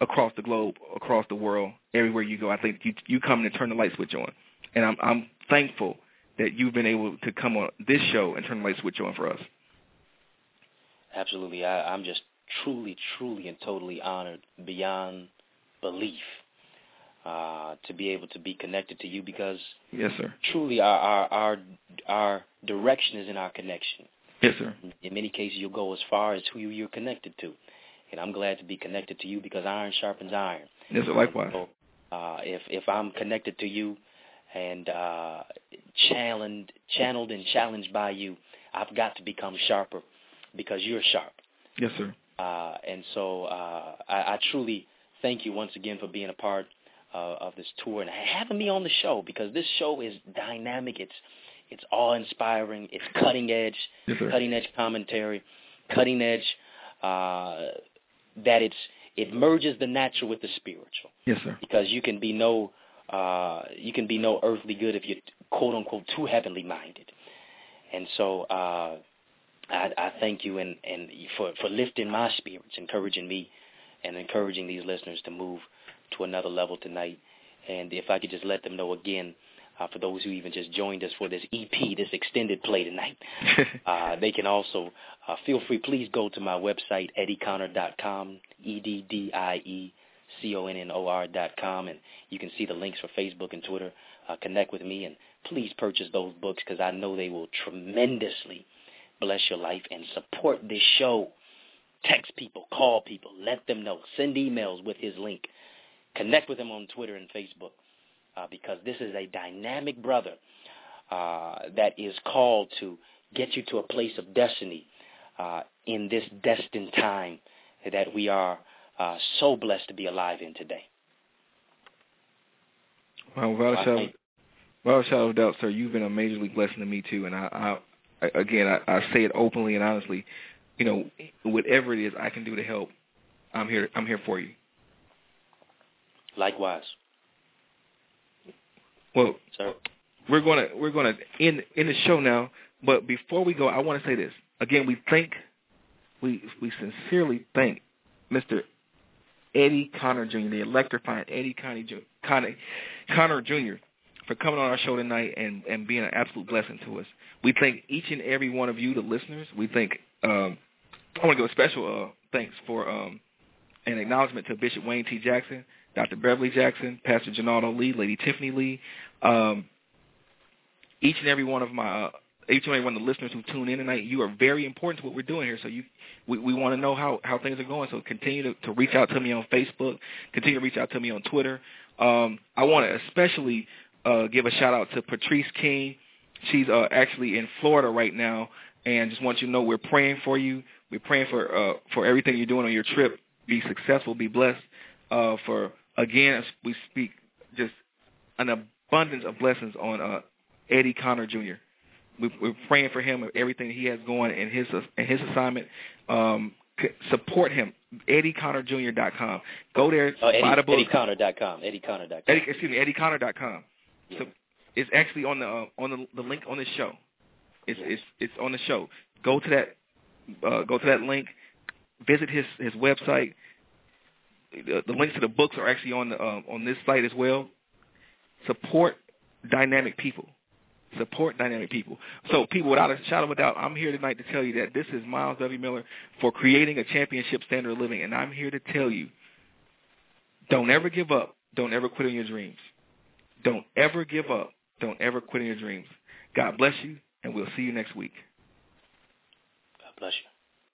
across the globe, across the world, everywhere you go. I think you you come and turn the light switch on, and I'm I'm thankful that you've been able to come on this show and turn the light switch on for us. Absolutely. I, I'm just truly, truly, and totally honored beyond belief uh, to be able to be connected to you because Yes, sir. truly our, our our our direction is in our connection. Yes, sir. In many cases, you'll go as far as who you're connected to, and I'm glad to be connected to you because iron sharpens iron. Yes, sir. Likewise. So, uh, if if I'm connected to you and uh, channeled channeled and challenged by you, I've got to become sharper because you're sharp. Yes, sir. Uh, and so uh, I, I truly thank you once again for being a part uh, of this tour and having me on the show because this show is dynamic. It's it's awe inspiring. It's cutting edge, Yes, cutting edge commentary, cutting edge. Uh, that it's it merges the natural with the spiritual Yes, sir. because you can be no uh, you can be no earthly good if you're quote unquote too heavenly minded. And so uh, I, I thank you and, and for for lifting my spirits, encouraging me, and encouraging these listeners to move to another level tonight. And if I could just let them know again, uh, for those who even just joined us for this EP, this extended play tonight, uh, they can also uh, feel free. Please go to my website, eddieconnor.com, E-D-D-I-E-C-O-N-N-O-R dot com, and you can see the links for Facebook and Twitter. Uh, connect with me, and please purchase those books because I know they will tremendously bless your life and support this show. Text people, call people, let them know. Send emails with his link. Connect with him on Twitter and Facebook uh, because this is a dynamic brother uh, that is called to get you to a place of destiny uh, in this destined time that we are uh, so blessed to be alive in today. Well, without a shadow, without a shadow of doubt, sir, you've been a major league blessing to me too. And I, I again, I, I say it openly and honestly. You know, whatever it is I can do to help, I'm here. I'm here for you. Likewise. Well, sir. we're gonna we're gonna end end the show now. But before we go, I want to say this again. We thank, we we sincerely thank Mr. Eddie Connor Jr., the electrifying Eddie Connor, Connor, Connor Jr. for coming on our show tonight and, and being an absolute blessing to us. We thank each and every one of you, the listeners. We thank, um, I want to give a special uh, thanks for um, an acknowledgement to Bishop Wayne T. Jackson, Dr. Beverly Jackson, Pastor Janaldo Lee, Lady Tiffany Lee, um, each and every one of my uh, each and every one of the listeners who tune in tonight, you are very important to what we're doing here. So you, we, we want to know how, how things are going. So continue to, to reach out to me on Facebook. Continue to reach out to me on Twitter. Um, I want to especially uh, give a shout out to Patrice King. She's uh, actually in Florida right now, and just want you to know we're praying for you. We're praying for uh, for everything you're doing on your trip. Be successful. Be blessed. Uh, for again, we speak just an abundance of blessings on uh, Eddie Connor Jr we, are praying for him and everything he has going in his in his assignment. Um, support him. EddieConnorJr.com. Go there. Oh, Eddie, buy the book. EddieConnor.com. EddieConnor.com. Eddie, excuse me, EddieConnor.com. Yeah. So it's actually on the uh, on the, the link on the show. It's yeah. it's it's on the show. Go to that uh, go to that link. Visit his his website. The, the links to the books are actually on the uh, on this site as well. Support dynamic people support dynamic people. So people, without a shadow of a doubt, I'm here tonight to tell you that this is Myles W. Miller for creating a championship standard of living, and I'm here to tell you, don't ever give up. Don't ever quit on your dreams. Don't ever give up. Don't ever quit on your dreams. God bless you, and we'll see you next week. God bless you.